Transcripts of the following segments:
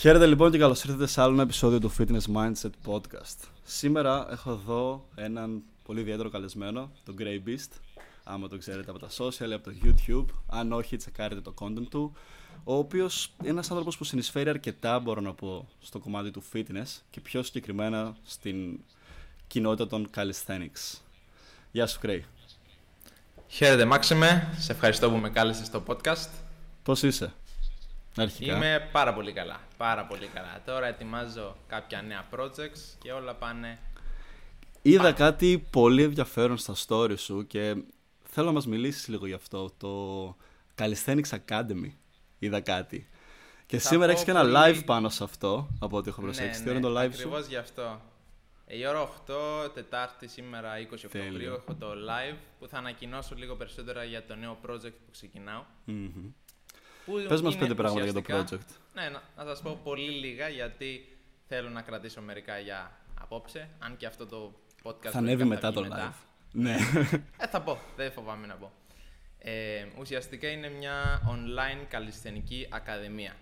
Χαίρετε λοιπόν και καλώς ήρθατε σε άλλο ένα επεισόδιο του Fitness Mindset Podcast. Σήμερα έχω εδώ έναν πολύ ιδιαίτερο καλεσμένο, τον Grey Beast. Άμα το ξέρετε από τα social, από το YouTube. Αν όχι, τσεκάρετε το content του. Ο οποίος είναι ένας άνθρωπος που συνεισφέρει αρκετά, μπορώ να πω, στο κομμάτι του fitness και πιο συγκεκριμένα στην κοινότητα των calisthenics. Γεια σου, Grey. Χαίρετε, Μάξιμε. Σε ευχαριστώ που με κάλεσες στο podcast. Πώς είσαι, Αρχικά. Είμαι πάρα πολύ καλά. Πάρα πολύ καλά. Τώρα ετοιμάζω κάποια νέα projects και όλα πάνε. Είδα κάτι πολύ ενδιαφέρον στα story σου και θέλω να μας μιλήσεις λίγο γι' αυτό. Το Calisthenics Academy. Είδα κάτι. Και Θα σήμερα πω έχεις και ένα πολύ- live πάνω σε αυτό, από ό,τι έχω προσέξει. Τι ώρα είναι το live σου; Ακριβώς γι' αυτό. Ε, Η ώρα 8, Τετάρτη σήμερα 20 Τέλειο. Οκτωβρίου έχω το live που θα ανακοινώσω λίγο περισσότερα για το νέο project που ξεκινάω. Μμμ. Που Πες μας είναι πέντε πράγματα για το ουσιαστικά- project. Ναι, να, να σας πω πολύ λίγα γιατί θέλω να κρατήσω μερικά για απόψε. Αν και αυτό το podcast Θα ανέβει λογικά μετά το βγει live. Ναι. Ε, θα πω, δεν φοβάμαι να πω. Ε, ουσιαστικά είναι μια online καλλισθενική ακαδημία.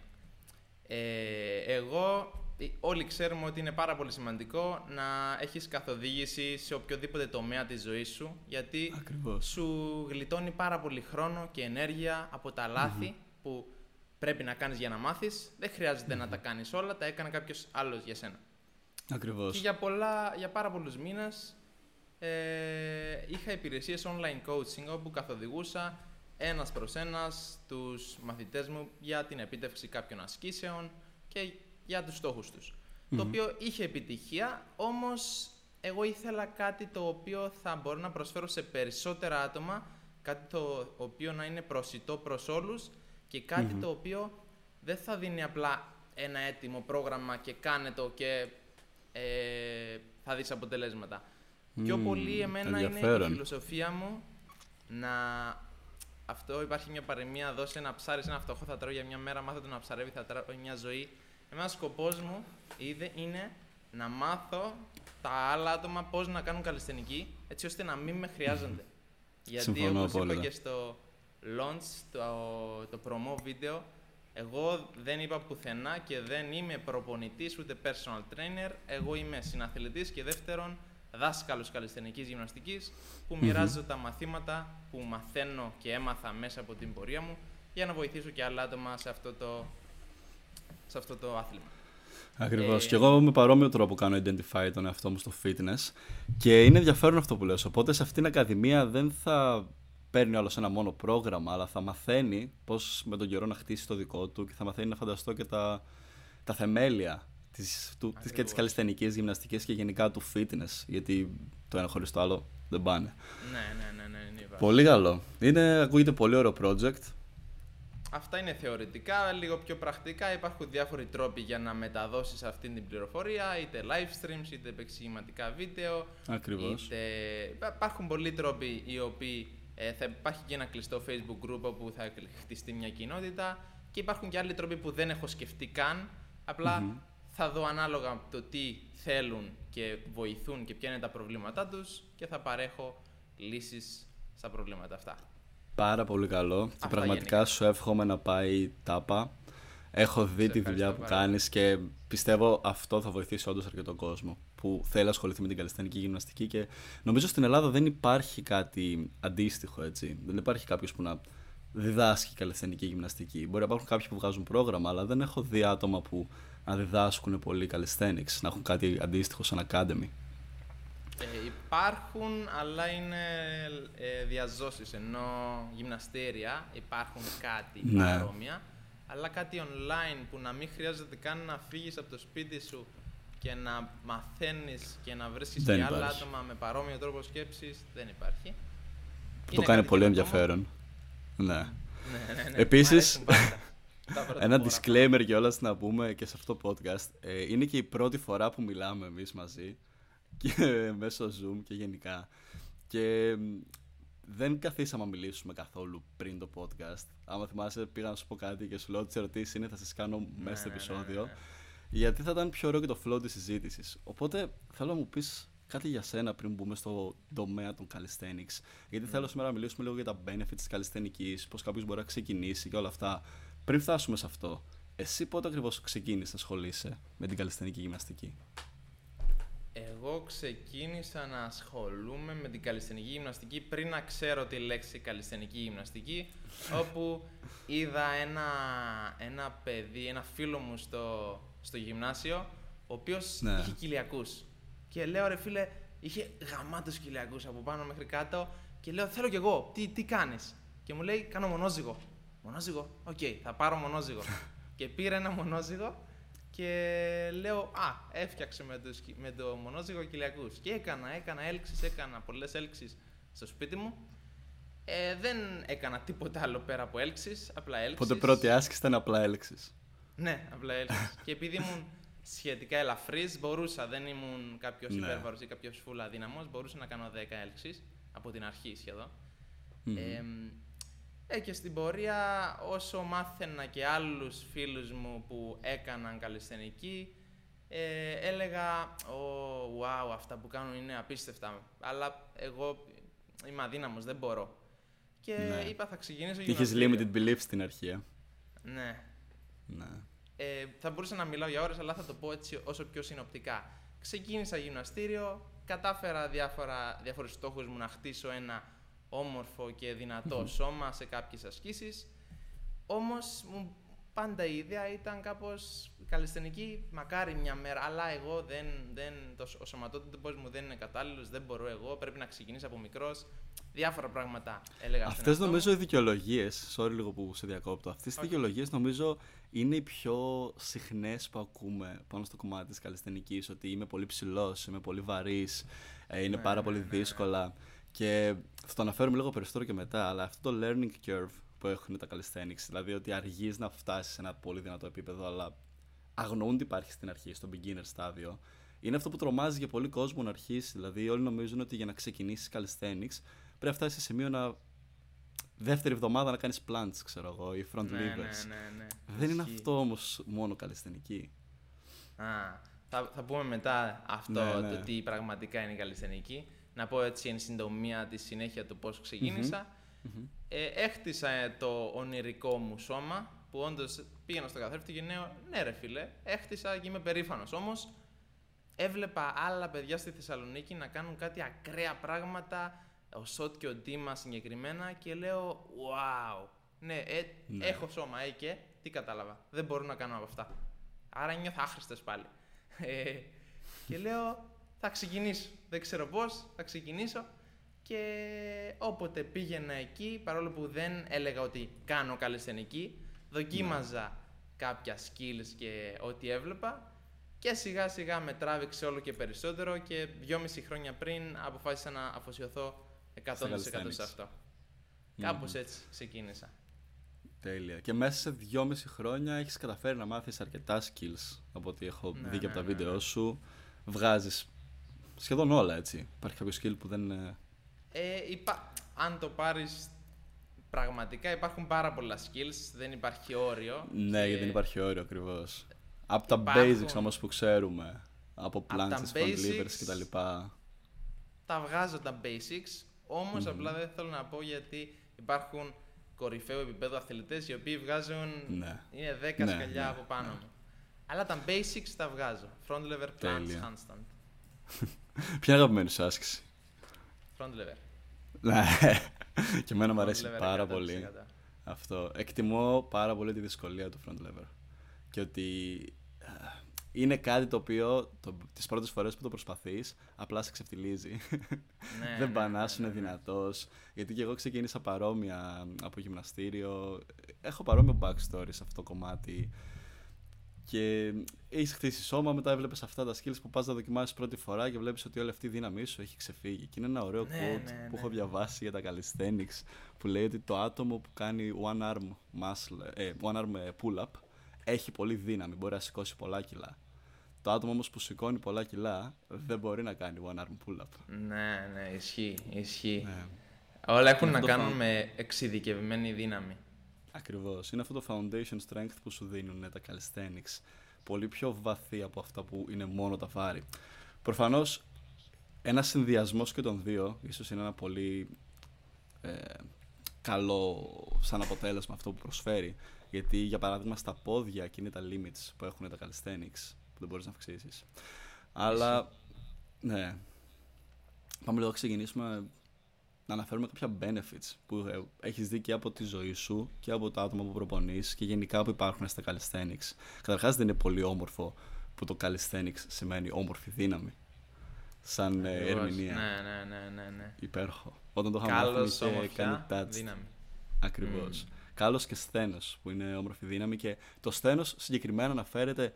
Ε, εγώ, ε, όλοι ξέρουμε ότι είναι πάρα πολύ σημαντικό να έχεις καθοδήγηση σε οποιοδήποτε τομέα της ζωής σου, γιατί Ακριβώς. σου γλιτώνει πάρα πολύ χρόνο και ενέργεια από τα λαθη που πρέπει να κάνεις για να μάθεις. Δεν χρειάζεται να τα κάνεις όλα, τα έκανε κάποιος άλλος για σένα. Και Ακριβώς. για, πολλά, για πάρα πολλούς μήνες ε, είχα υπηρεσίες online coaching όπου καθοδηγούσα ένας προς ένας τους μαθητές μου για την επίτευξη κάποιων ασκήσεων και για τους στόχους τους. Το οποίο είχε επιτυχία, όμως εγώ ήθελα κάτι το οποίο θα μπορώ να προσφέρω σε περισσότερα άτομα, κάτι το οποίο να είναι προσιτό προς όλους και κατι το οποίο δεν θα δίνει απλά ένα έτοιμο πρόγραμμα και κάνε το και ε, θα δεις αποτελέσματα. Πιο Μμμ, πολύ εμένα είναι η ενδιαφέρον. φιλοσοφία μου να... Αυτό υπάρχει μια παροιμία, δώσε ένα ψάρι σε ένα φτωχό θα τρώει για μια μέρα, μάθε το να ψαρεύει θα τρώει μια ζωή. Εμένα σκοπός μου είδε, είναι να μάθω τα άλλα άτομα πώς να κάνουν καλλιστενική, έτσι ώστε να μην με χρειάζονται. Γιατί Συμφωνώ όπως είπα απόλυτα. και στο launch, το, το promo βίντεο, εγώ δεν είπα πουθενά και δεν είμαι προπονητής ούτε personal trainer. Εγώ είμαι συναθλητής και δεύτερον δάσκαλος καλλιστενικής γυμναστικής που μοιράζω τα μαθήματα που μαθαίνω και έμαθα μέσα από την πορεία μου για να βοηθήσω και άλλα άτομα σε αυτό το, σε αυτό το άθλημα. Ακριβώς. Ε, Και εγώ με παρόμοιο τρόπο κάνω identify τον εαυτό μου στο fitness. Και είναι ενδιαφέρον αυτό που λες. Οπότε σε αυτήν την ακαδημία δεν θα παίρνει άλλος ένα μόνο πρόγραμμα, αλλά θα μαθαίνει πώς με τον καιρό να χτίσει το δικό του και θα μαθαίνει να φανταστώ και τα, τα θεμέλια της, του, της, και τη Ακριβώς. καλλιστενική γυμναστική και γενικά του fitness. Γιατί το ένα χωρίς το άλλο δεν πάνε. Ναι, ναι, ναι, ναι, είναι η βάση. Πολύ καλό. Είναι, ακούγεται πολύ ωραίο project. Αυτά είναι θεωρητικά, λίγο πιο πρακτικά. Υπάρχουν διάφοροι τρόποι για να μεταδώσεις αυτή την πληροφορία, είτε live streams, είτε επεξηγηματικά βίντεο. Ακριβώς. Είτε... Υπάρχουν πολλοί τρόποι οι οποίοι ε, θα υπάρχει και ένα κλειστό facebook group όπου θα χτιστεί μια κοινότητα και υπάρχουν και άλλοι τρόποι που δεν έχω σκεφτεί καν. Απλά θα δω ανάλογα το τι θέλουν και βοηθούν και ποια είναι τα προβλήματά τους και θα παρέχω λύσεις στα προβλήματα αυτά. Πάρα πολύ καλό. Και Αυτά πραγματικά γενικά. σου εύχομαι να πάει τάπα. Έχω δει Σε τη δουλειά ευχαριστώ που πάρα κάνεις και πιστεύω αυτό θα βοηθήσει όντως αρκετό κόσμο που θέλει να ασχοληθεί με την καλλιστενική γυμναστική και νομίζω στην Ελλάδα δεν υπάρχει κάτι αντίστοιχο έτσι. Δεν υπάρχει κάποιος που να διδάσκει καλλιστενική γυμναστική. Μπορεί να υπάρχουν κάποιοι που βγάζουν πρόγραμμα, αλλά δεν έχω δει άτομα που να διδάσκουν πολύ calisthenics, να έχουν κάτι αντίστοιχο σαν academy. Ε, υπάρχουν, αλλά είναι ε, διαζώσεις, ενώ γυμναστήρια υπάρχουν κάτι Ναι. παρόμοια, αλλά κάτι online που να μην χρειάζεται καν να φύγεις από το σπίτι σου και να μαθαίνεις και να βρίσκεις Δεν και άλλα υπάρχει. άτομα με παρόμοιο τρόπο σκέψης, δεν υπάρχει. Το Είναι κάνει κάτι πολύ καινοτόμο. ενδιαφέρον. Ναι. Ναι, ναι, ναι. Επίσης, Μ' αρέσουν πάντα τα Ένα πρωτοπόρα. disclaimer κιόλα να πούμε και σε αυτό το podcast. Ε, είναι και η πρώτη φορά που μιλάμε εμείς μαζί και μέσω Zoom και γενικά. Και μ, δεν καθίσαμε να μιλήσουμε καθόλου πριν το podcast. Άμα θυμάσαι, πήγα να σου πω κάτι και σου λέω ότι τις ερωτήσεις είναι θα σας κάνω μέσα στο ναι, ναι, επεισόδιο. Ναι, ναι. Γιατί θα ήταν πιο ωραίο και το flow της συζήτησης. Οπότε θέλω να μου πεις κάτι για σένα πριν μπούμε στο τομέα των calisthenics. Γιατί θέλω σήμερα να μιλήσουμε λίγο για τα benefits της calisthenics, πώς κάποιος μπορεί να ξεκινήσει και όλα αυτά. Πριν φτάσουμε σε αυτό, Εσύ πότε ακριβώς ξεκίνησες να ασχολείσαι με την καλλιστενική γυμναστική; Εγώ ξεκίνησα να ασχολούμαι με την καλλιστενική γυμναστική πριν να ξέρω τη λέξη καλλιστενική γυμναστική, όπου είδα ένα, ένα παιδί, ένα φίλο μου στο, στο γυμνάσιο, ο οποίος Ναι. είχε κοιλιακούς. Και λέω, ρε φίλε, είχε γαμάτους κοιλιακούς από πάνω μέχρι κάτω και λέω, θέλω κι εγώ, τι, τι κάνεις; Και μου λέει, κάνω μονόζυγο. Μονόζυγο, οκ, θα πάρω μονόζυγο. και πήρα ένα μονόζυγο και λέω, Α, έφτιαξε με το, σκι- με το μονόζυγο κοιλιακούς. Και έκανα, έκανα έλξεις, έκανα πολλές έλξεις στο σπίτι μου. Ε, δεν έκανα τίποτα άλλο πέρα από έλξεις, απλά έλξεις. Οπότε πρώτη άσκηση ήταν απλά έλεξης. Ναι, απλά έλξεις. και επειδή ήμουν σχετικά ελαφρύς, μπορούσα, δεν ήμουν κάποιος Ναι. υπέρβαρος ή κάποιος φούλα αδύναμος, μπορούσα να κάνω 10 έλξεις, από την αρχή σχεδόν. Μμμ. Ε, ε, και στην πορεία όσο μάθαινα και άλλους φίλους μου που έκαναν καλλισθενική ε, έλεγα «Ω, wow, αυτά που κάνουν είναι απίστευτα, αλλά εγώ είμαι αδύναμος, δεν μπορώ». Και Ναι. είπα θα ξεκινήσω Είχες γυμναστήριο. limited beliefs στην αρχή. ε. Ναι. Ναι. Ε, θα μπορούσα να μιλάω για ώρες, αλλά θα το πω έτσι όσο πιο συνοπτικά. Ξεκίνησα γυμναστήριο, κατάφερα διάφορα, διάφορους στόχους μου να χτίσω ένα όμορφο και δυνατό σώμα σε κάποιες ασκήσεις. Όμως μου πάντα η ιδέα ήταν κάπως καλλιστενική, μακάρι μια μέρα, αλλά εγώ δεν, δεν, το, ο σωματότυπος μου δεν είναι κατάλληλος, δεν μπορώ εγώ, πρέπει να ξεκινήσω από μικρός. Διάφορα πράγματα έλεγα στον Αυτές εαυτό μου. νομίζω οι δικαιολογίες, sorry λίγο που σε διακόπτω, αυτές οι Όχι. δικαιολογίες νομίζω είναι οι πιο συχνές που ακούμε πάνω στο κομμάτι της καλλιστενική. Ότι είμαι πολύ ψηλός, είμαι πολύ βαρύς, είναι Ναι, πάρα ναι, πολύ ναι, ναι. δύσκολα. Και θα το αναφέρουμε λίγο περισσότερο και μετά, αλλά αυτό το learning curve που έχουν τα calisthenics, δηλαδή ότι αργείς να φτάσεις σε ένα πολύ δυνατό επίπεδο, αλλά αγνοούν τι υπάρχει στην αρχή, στο beginner στάδιο, είναι αυτό που τρομάζει για πολύ κόσμο να αρχίσει. Δηλαδή, όλοι νομίζουν ότι για να ξεκινήσεις calisthenics πρέπει να φτάσεις σε σημείο να. Δεύτερη εβδομάδα να κάνεις plants, ξέρω εγώ, ή front ναι, ναι, levers. ναι, ναι. Δεν είναι Ισχύει. αυτό όμως μόνο καλλιστενική. Α, θα, θα πούμε μετά αυτό Ναι, ναι. το τι πραγματικά είναι η καλλισθενική. Να πω έτσι εν συντομία τη συνέχεια του πώς ξεκίνησα. Ε, έχτισα ε, το ονειρικό μου σώμα που όντως πήγαινα στο καθρέφτη και λέω ναι ρε φίλε, έχτισα και είμαι περήφανος. Όμως έβλεπα άλλα παιδιά στη Θεσσαλονίκη να κάνουν κάτι ακραία πράγματα, ο Σότ και ο Ντίμα συγκεκριμένα και λέω wow, ναι, ε, Ναι. έχω σώμα, ε, και τι κατάλαβα, δεν μπορώ να κάνω από αυτά. Άρα νιώθω άχρηστος πάλι. Ε, και λέω θα ξεκινήσω, δεν ξέρω πώς, θα ξεκινήσω και όποτε πήγαινα εκεί, παρόλο που δεν έλεγα ότι κάνω καλλισθενική, δοκίμαζα κάποια skills και ό,τι έβλεπα και σιγά σιγά με τράβηξε όλο και περισσότερο και δυόμιση χρόνια πριν αποφάσισα να αφοσιωθώ 100% σε calisthenics. αυτό. Κάπως έτσι ξεκίνησα. Τέλεια. Και μέσα σε δυόμιση χρόνια έχεις καταφέρει να μάθεις αρκετά skills από ό,τι έχω Ναι, δει και από ναι, τα ναι, βίντεο ναι. σου. Βγάζεις σχεδόν όλα έτσι. Υπάρχει κάποιο skill που δεν. ε, Ε, υπά- Αν το πάρεις πραγματικά υπάρχουν πάρα πολλά skills, δεν υπάρχει όριο. Ναι, και γιατί δεν υπάρχει όριο ακριβώς. Από τα Υπάρχουν- basics όμως που ξέρουμε. Από τα planches, front levers basics- κτλ. τα βγάζω τα basics, όμως Μμμ. απλά δεν θέλω να πω γιατί υπάρχουν κορυφαίου επίπεδου αθλητές οι οποίοι βγάζουν Ναι. είναι 10 Ναι, σκαλιά ναι, από πάνω ναι. μου. Αλλά τα basics τα βγάζω. Front lever, planche, Τέλεια. handstand. Ποια είναι αγαπημένη σου άσκηση; Front lever. Ναι. και εμένα μου Front αρέσει lever πάρα 100%. πολύ. Αυτό. Εκτιμώ πάρα πολύ τη δυσκολία του front lever. Και ότι ε, είναι κάτι το οποίο το, τις πρώτες φορές που το προσπαθείς απλά σε ξεφτιλίζει. Ναι, Δεν ναι, πανάς, ναι, είναι ναι, ναι. δυνατός. Γιατί και εγώ ξεκίνησα παρόμοια από γυμναστήριο. Έχω παρόμοιο backstory σε αυτό το κομμάτι. Και έχεις χτίσει σώμα, μετά έβλεπες αυτά τα skills που πας να δοκιμάσεις πρώτη φορά και βλέπεις ότι όλη αυτή η δύναμή σου έχει ξεφύγει. Και είναι ένα ωραίο Ναι, quote ναι, που ναι. έχω διαβάσει για τα calisthenics που λέει ότι το άτομο που κάνει one arm, muscle, ε, one arm ε, pull-up έχει πολύ δύναμη, μπορεί να σηκώσει πολλά κιλά. Το άτομο όμως που σηκώνει πολλά κιλά δεν μπορεί να κάνει one arm pull-up. Ναι, ναι, ισχύει, ισχύει. Ναι. Όλα έχουν Είναι να αυτό το κάνουν φαν- με εξειδικευμένη δύναμη. Ακριβώς. Είναι αυτό το foundation strength που σου δίνουν τα calisthenics. Πολύ πιο βαθύ από αυτά που είναι μόνο τα βάρη. Προφανώς, ένας συνδυασμός και των δύο ίσως είναι ένα πολύ ε, καλό σαν αποτέλεσμα αυτό που προσφέρει. Γιατί για παράδειγμα στα πόδια και είναι τα limits που έχουν τα calisthenics που δεν μπορείς να αυξήσεις. Αλλά ναι. Πάμε λίγο να ξεκινήσουμε να αναφέρουμε κάποια benefits που ε, έχεις δει και από τη ζωή σου και από τα άτομα που προπονείς και γενικά που υπάρχουν στα calisthenics. Καταρχάς δεν είναι πολύ όμορφο που το calisthenics σημαίνει όμορφη δύναμη. Σαν ε, ερμηνεία. Ναι, ναι, ναι, ναι, ναι. Υπέροχο. Όταν το είχαμε μάθει και κάνει touch. Δύναμη. Ακριβώς. Mm. Κάλο και σθένος που είναι όμορφη δύναμη και το σθένος συγκεκριμένα αναφέρεται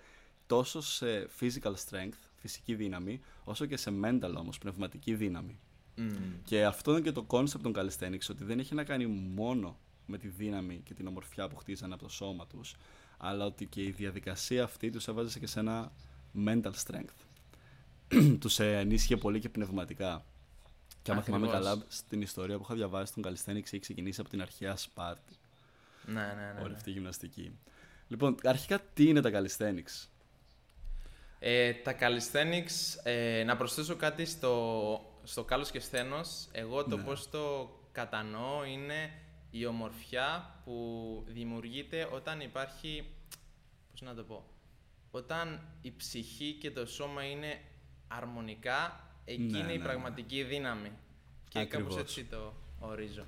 τόσο σε physical strength, φυσική δύναμη, όσο και σε mental όμως, πνευματική δύναμη. Mm. Και αυτό είναι και το concept των calisthenics, ότι δεν έχει να κάνει μόνο με τη δύναμη και την ομορφιά που χτίζανε από το σώμα τους, αλλά ότι και η διαδικασία αυτή τους έβαζε και σε ένα mental strength. τους ενίσχυε πολύ και πνευματικά. Και άμα θυμάμαι καλά, στην ιστορία που είχα διαβάσει, τον calisthenics έχει ξεκινήσει από την αρχαία Σπάρτη. Ναι, ναι, ναι. Όλη ναι. αυτή η γυμναστική. Λοιπόν, αρχικά τι είναι τα calisthenics; Ε, τα calisthenics, ε, να προσθέσω κάτι στο, στο κάλος και σθένος. Εγώ το Ναι. πώς το κατανοώ είναι η ομορφιά που δημιουργείται όταν υπάρχει, πώς να το πω, όταν η ψυχή και το σώμα είναι αρμονικά, εκεί Ναι, είναι η ναι, ναι. πραγματική δύναμη. Και Ακριβώς. κάπως έτσι το ορίζω.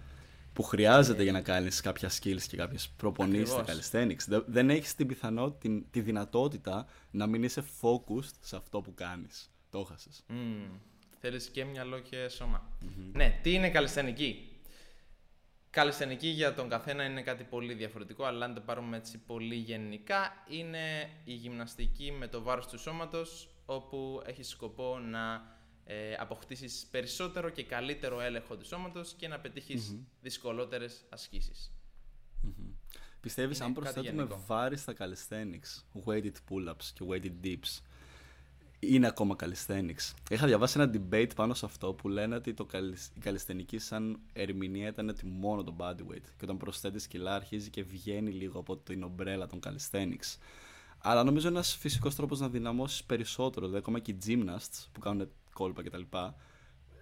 Που χρειάζεται για να κάνεις κάποια skills και κάποιες προπονήσεις στα Ακριβώς. calisthenics. Δε- Δεν έχεις την πιθανότητα, την, τη δυνατότητα να μην είσαι focused σε αυτό που κάνεις. Το έχασες. Mm. Θέλεις και μυαλό και σωμα Ναι, τι είναι καλλισθενική. Καλλισθενική για τον καθένα είναι κάτι πολύ διαφορετικό, αλλά αν το πάρουμε έτσι πολύ γενικά, είναι η γυμναστική με το βάρος του σώματος, όπου έχει σκοπό να ε, αποκτήσεις περισσότερο και καλύτερο έλεγχο του σώματος και να πετυχεις δυσκολότερες ασκήσεις. Πιστεύεις Είναι αν κάτι προσθέτουμε γενικό. βάρη στα calisthenics, weighted pull-ups και weighted dips, είναι ακόμα calisthenics; Είχα διαβάσει ένα debate πάνω σε αυτό που λένε ότι το καλυσ- η καλλισθενική σαν ερμηνεία ήταν ότι μόνο το body weight και όταν προσθέτεις κιλά αρχίζει και βγαίνει λίγο από την ομπρέλα των calisthenics. Αλλά νομίζω ένας φυσικός τρόπος να δυναμώσεις περισσότερο, δηλαδή ακόμα και οι gymnasts που κάνουν κόλπα κτλ.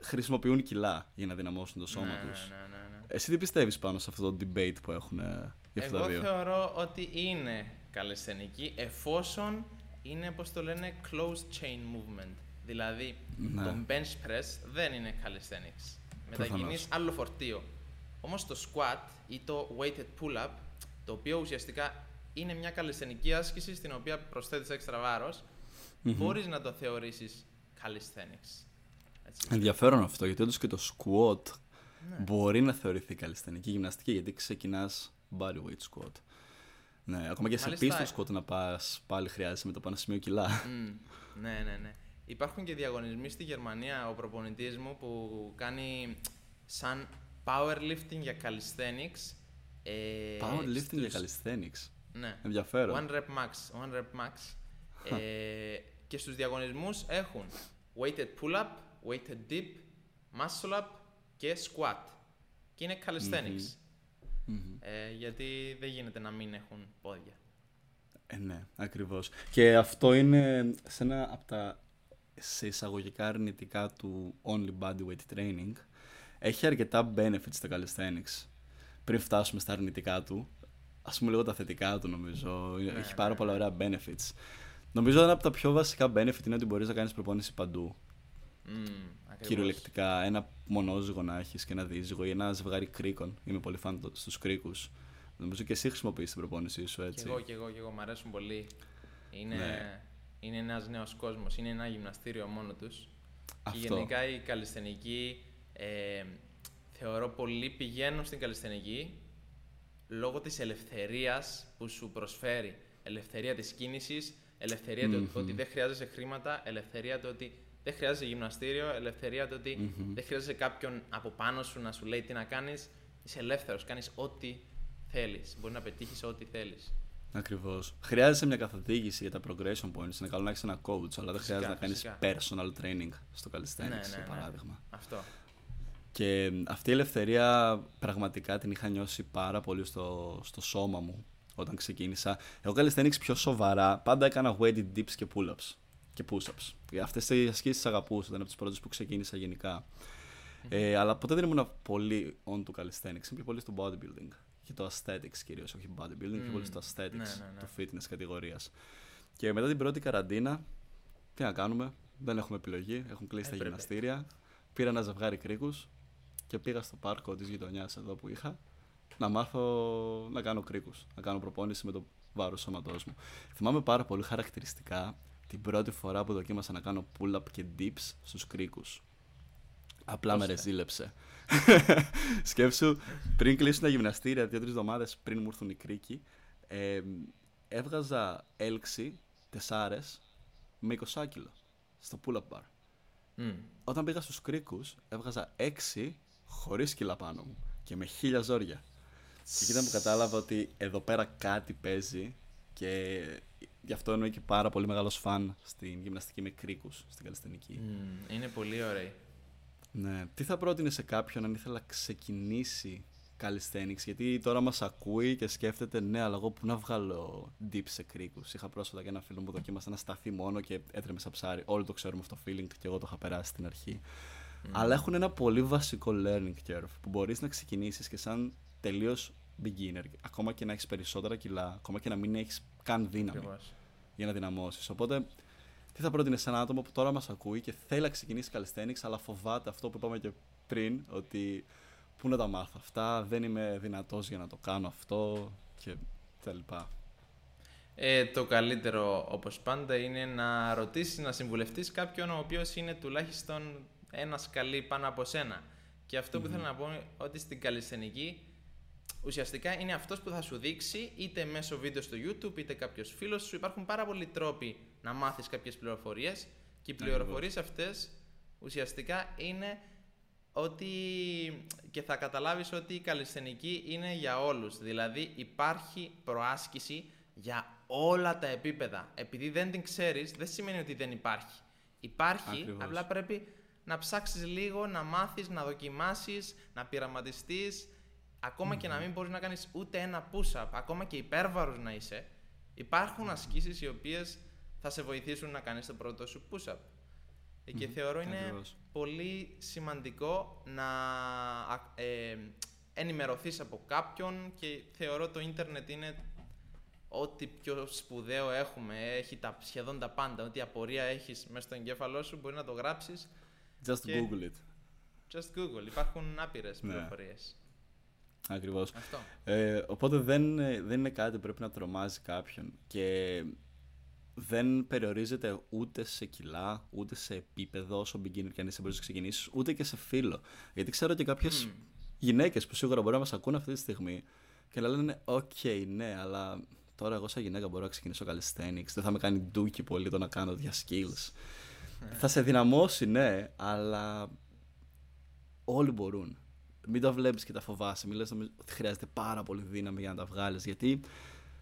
χρησιμοποιούν κιλά για να δυναμώσουν το σώμα ναι, τους. ναι, ναι, ναι. Εσύ τι πιστεύεις πάνω σε αυτό το debate που έχουν ε, για αυτά τα Εγώ δύο; θεωρώ ότι είναι καλλισθενική εφόσον είναι, πώς το λένε, closed chain movement. Δηλαδή, Ναι. το bench press δεν είναι calisthenics. Προφανώς. Μετακινείς άλλο φορτίο. Όμως το squat ή το weighted pull-up, το οποίο ουσιαστικά είναι μια καλλισθενική άσκηση στην οποία προσθέτεις έξτρα βάρος, μπορείς να το θεωρήσεις calisthenics. Έτσι. Ενδιαφέρον αυτό, γιατί όντως και το squat Ναι. μπορεί να θεωρηθεί καλλιστενική γυμναστική, γιατί ξεκινάς body weight squat. Ναι, ακόμα και σε Μάλιστα. pistol squat να πας πάλι χρειάζεται με το πάνω σημείο κιλά. Μμ, ναι, ναι, ναι. Υπάρχουν και διαγωνισμοί στη Γερμανία, ο προπονητής μου που κάνει σαν powerlifting για calisthenics. Ε, Powerlifting για στους- calisthenics. Ναι. Ενδιαφέρον. One rep max. One rep max. ε, και στους διαγωνισμούς έχουν weighted pull-up, weighted dip, muscle up και squat. Και είναι calisthenics. Μμμ. Ε, γιατί δεν γίνεται να μην έχουν πόδια. Ε, ναι, ακριβώς. Και αυτό είναι σε ένα από τα σε εισαγωγικά αρνητικά του only body weight training. Έχει αρκετά benefits στα calisthenics. Πριν φτάσουμε στα αρνητικά του, ας πούμε λίγο τα θετικά του νομίζω. Έχει πάρα ναι, πολλά ωραία benefits. Νομίζω ένα από τα πιο βασικά benefit είναι ότι μπορείς να κάνεις προπόνηση παντού. Μμ, ακριβώς. Κυριολεκτικά, ένα μονόζυγο να έχεις και ένα δίζυγο ή ένα ζευγάρι κρίκων. Είμαι πολύ φαν στους κρίκους. Νομίζω και εσύ χρησιμοποιείς την προπόνησή σου Κι έτσι. εγώ, κι εγώ, κι εγώ. Μ' αρέσουν πολύ. Είναι, Ναι. είναι ένας νέος κόσμος. Είναι ένα γυμναστήριο μόνο τους. Και Αυτό. γενικά η καλλισθενική, ε, θεωρώ πολλοί πηγαίνουν στην καλλισθενική λόγω της ελευθερίας που σου προσφέρει. Ελευθερία της κίνησης, ελευθερία του Μμμ. ότι δεν χρειάζεσαι χρήματα, ελευθερία του ότι δεν χρειάζεσαι γυμναστήριο, ελευθερία του ότι Μμμ. δεν χρειάζεσαι κάποιον από πάνω σου να σου λέει τι να κάνεις. Είσαι ελεύθερος, κάνεις ό,τι θέλεις. Μπορεί να πετύχεις ό,τι θέλεις. Ακριβώς. Χρειάζεσαι μια καθοδήγηση για τα progression points. Είναι καλό να έχεις ένα coach, αλλά δεν Φυσικά, χρειάζεται να κάνεις φυσικά. personal training στο calisthenics, Ναι, ναι, για ναι. παράδειγμα. Αυτό. Και μ, αυτή η ελευθερία πραγματικά την είχα νιώσει πάρα πολύ στο, στο σώμα μου όταν ξεκίνησα. Εγώ calisthenics πιο σοβαρά πάντα έκανα weighted dips και pull-ups και push-ups. Αυτές οι ασκήσεις αγαπούσα, ήταν από τις πρώτες που ξεκίνησα γενικά. Ε, αλλά ποτέ δεν ήμουν πολύ on του calisthenics. Είμαι πιο πολύ στο bodybuilding. Και το aesthetics κυρίως, όχι bodybuilding, πιο πολύ στο aesthetics Ναι, ναι, ναι. του fitness κατηγορίας. Και μετά την πρώτη καραντίνα, τι να κάνουμε, δεν έχουμε επιλογή, έχουν κλείσει τα Έπρεπε. γυμναστήρια. Πήρα ένα ζευγάρι κρίκους και πήγα στο πάρκο της γειτονιάς εδώ που είχα να μάθω να κάνω κρίκους, να κάνω προπόνηση με το βάρος σώματός μου. Θυμάμαι πάρα πολύ χαρακτηριστικά την πρώτη φορά που δοκίμασα να κάνω pull-up και dips στους κρίκους. Απλά με Πώς, ε; ρεζίλεψε. Σκέψου, πριν κλείσουν τα γυμναστήρια, δύο-τρεις εβδομάδες πριν μου έρθουν οι κρίκοι, ε, έβγαζα έλξη τεσσάρες με 20 κιλο στο pull-up bar. Μμ. Όταν πήγα στους κρίκους, έβγαζα 6 χωρίς κιλά πάνω μου και με χίλια ζόρια. Και εκεί ήταν που κατάλαβα ότι εδώ πέρα κάτι παίζει και γι' αυτό είμαι και πάρα πολύ μεγάλος φαν στην γυμναστική με κρίκους, στην καλλιστενική. Μμ, Είναι πολύ ωραίοι. Ναι. Τι θα πρότεινε σε κάποιον αν ήθελα να ξεκινήσει calisthenics, γιατί τώρα μας ακούει και σκέφτεται, ναι, αλλά εγώ που να βγάλω deep σε κρίκους. Είχα πρόσφατα και ένα φίλο μου που δοκίμασε να σταθεί μόνο και έτρεμε σαν ψάρι. Όλοι το ξέρουμε αυτό το feeling και εγώ το είχα περάσει στην αρχή. Αλλά έχουν ένα πολύ βασικό learning curve που μπορείς να ξεκινήσεις και σαν τελείως beginner, ακόμα και να έχεις περισσότερα κιλά, ακόμα και να μην έχεις καν δύναμη Ακριβώς. για να δυναμώσεις. Οπότε, τι θα πρότεινε σε ένα άτομο που τώρα μας ακούει και θέλει να ξεκινήσει calisthenics, αλλά φοβάται αυτό που είπαμε και πριν, ότι πού να τα μάθω αυτά, δεν είμαι δυνατός για να το κάνω αυτό και τα λοιπά. Ε, το καλύτερο, όπως πάντα, είναι να ρωτήσεις, να συμβουλευτείς κάποιον ο οποίος είναι τουλάχιστον ένας σκαλί πάνω από σένα. Και αυτό που θέλω να πω είναι ότι στην καλλισθενική ουσιαστικά είναι αυτός που θα σου δείξει είτε μέσω βίντεο στο YouTube είτε κάποιος φίλος σου. Υπάρχουν πάρα πολλοί τρόποι να μάθεις κάποιες πληροφορίες και οι πληροφορίες αυτές ουσιαστικά είναι ότι και θα καταλάβεις ότι η καλλισθενική είναι για όλους. Δηλαδή υπάρχει προάσκηση για όλα τα επίπεδα. Επειδή δεν την ξέρεις, δεν σημαίνει ότι δεν υπάρχει. Υπάρχει, Ακριβώς. απλά πρέπει να ψάξεις λίγο, να μάθεις, να δοκιμάσεις, να πειραματιστείς. Ακόμα και να μην μπορείς να κάνεις ούτε ένα push-up, ακόμα και υπέρβαρος να είσαι, υπάρχουν ασκήσεις οι οποίες θα σε βοηθήσουν να κάνεις το πρώτο σου push-up. Ε, Και θεωρώ είναι ακριβώς. πολύ σημαντικό να α- ε, ενημερωθείς από κάποιον και θεωρώ το ίντερνετ είναι ό,τι πιο σπουδαίο έχουμε. Έχει τα, σχεδόν τα πάντα. Ό,τι απορία έχεις μέσα στο εγκέφαλό σου μπορεί να το γράψεις. Just Και- Google it. Just Google. Υπάρχουν άπειρες Ναι. πληροφορίες. Ακριβώς. Αυτό. Ε, οπότε δεν, ε, δεν είναι κάτι που πρέπει να τρομάζει κάποιον και δεν περιορίζεται ούτε σε κιλά, ούτε σε επίπεδο όσο beginner και αν είσαι μπορείς να ξεκινήσεις, ούτε και σε φύλο. Γιατί ξέρω και κάποιες γυναίκες που σίγουρα μπορεί να μας ακούν αυτή τη στιγμή και να λένε «Οκ, ναι, αλλά τώρα εγώ σαν γυναίκα μπορώ να ξεκινήσω calisthenics, δεν θα με κάνει ντούκι πολύ το να κάνω δια skills». θα σε δυναμώσει, ναι, αλλά όλοι μπορούν. Μην τα βλέπεις και τα φοβάσαι. Μην λες νομίζω ότι χρειάζεται πάρα πολύ δύναμη για να τα βγάλεις. Γιατί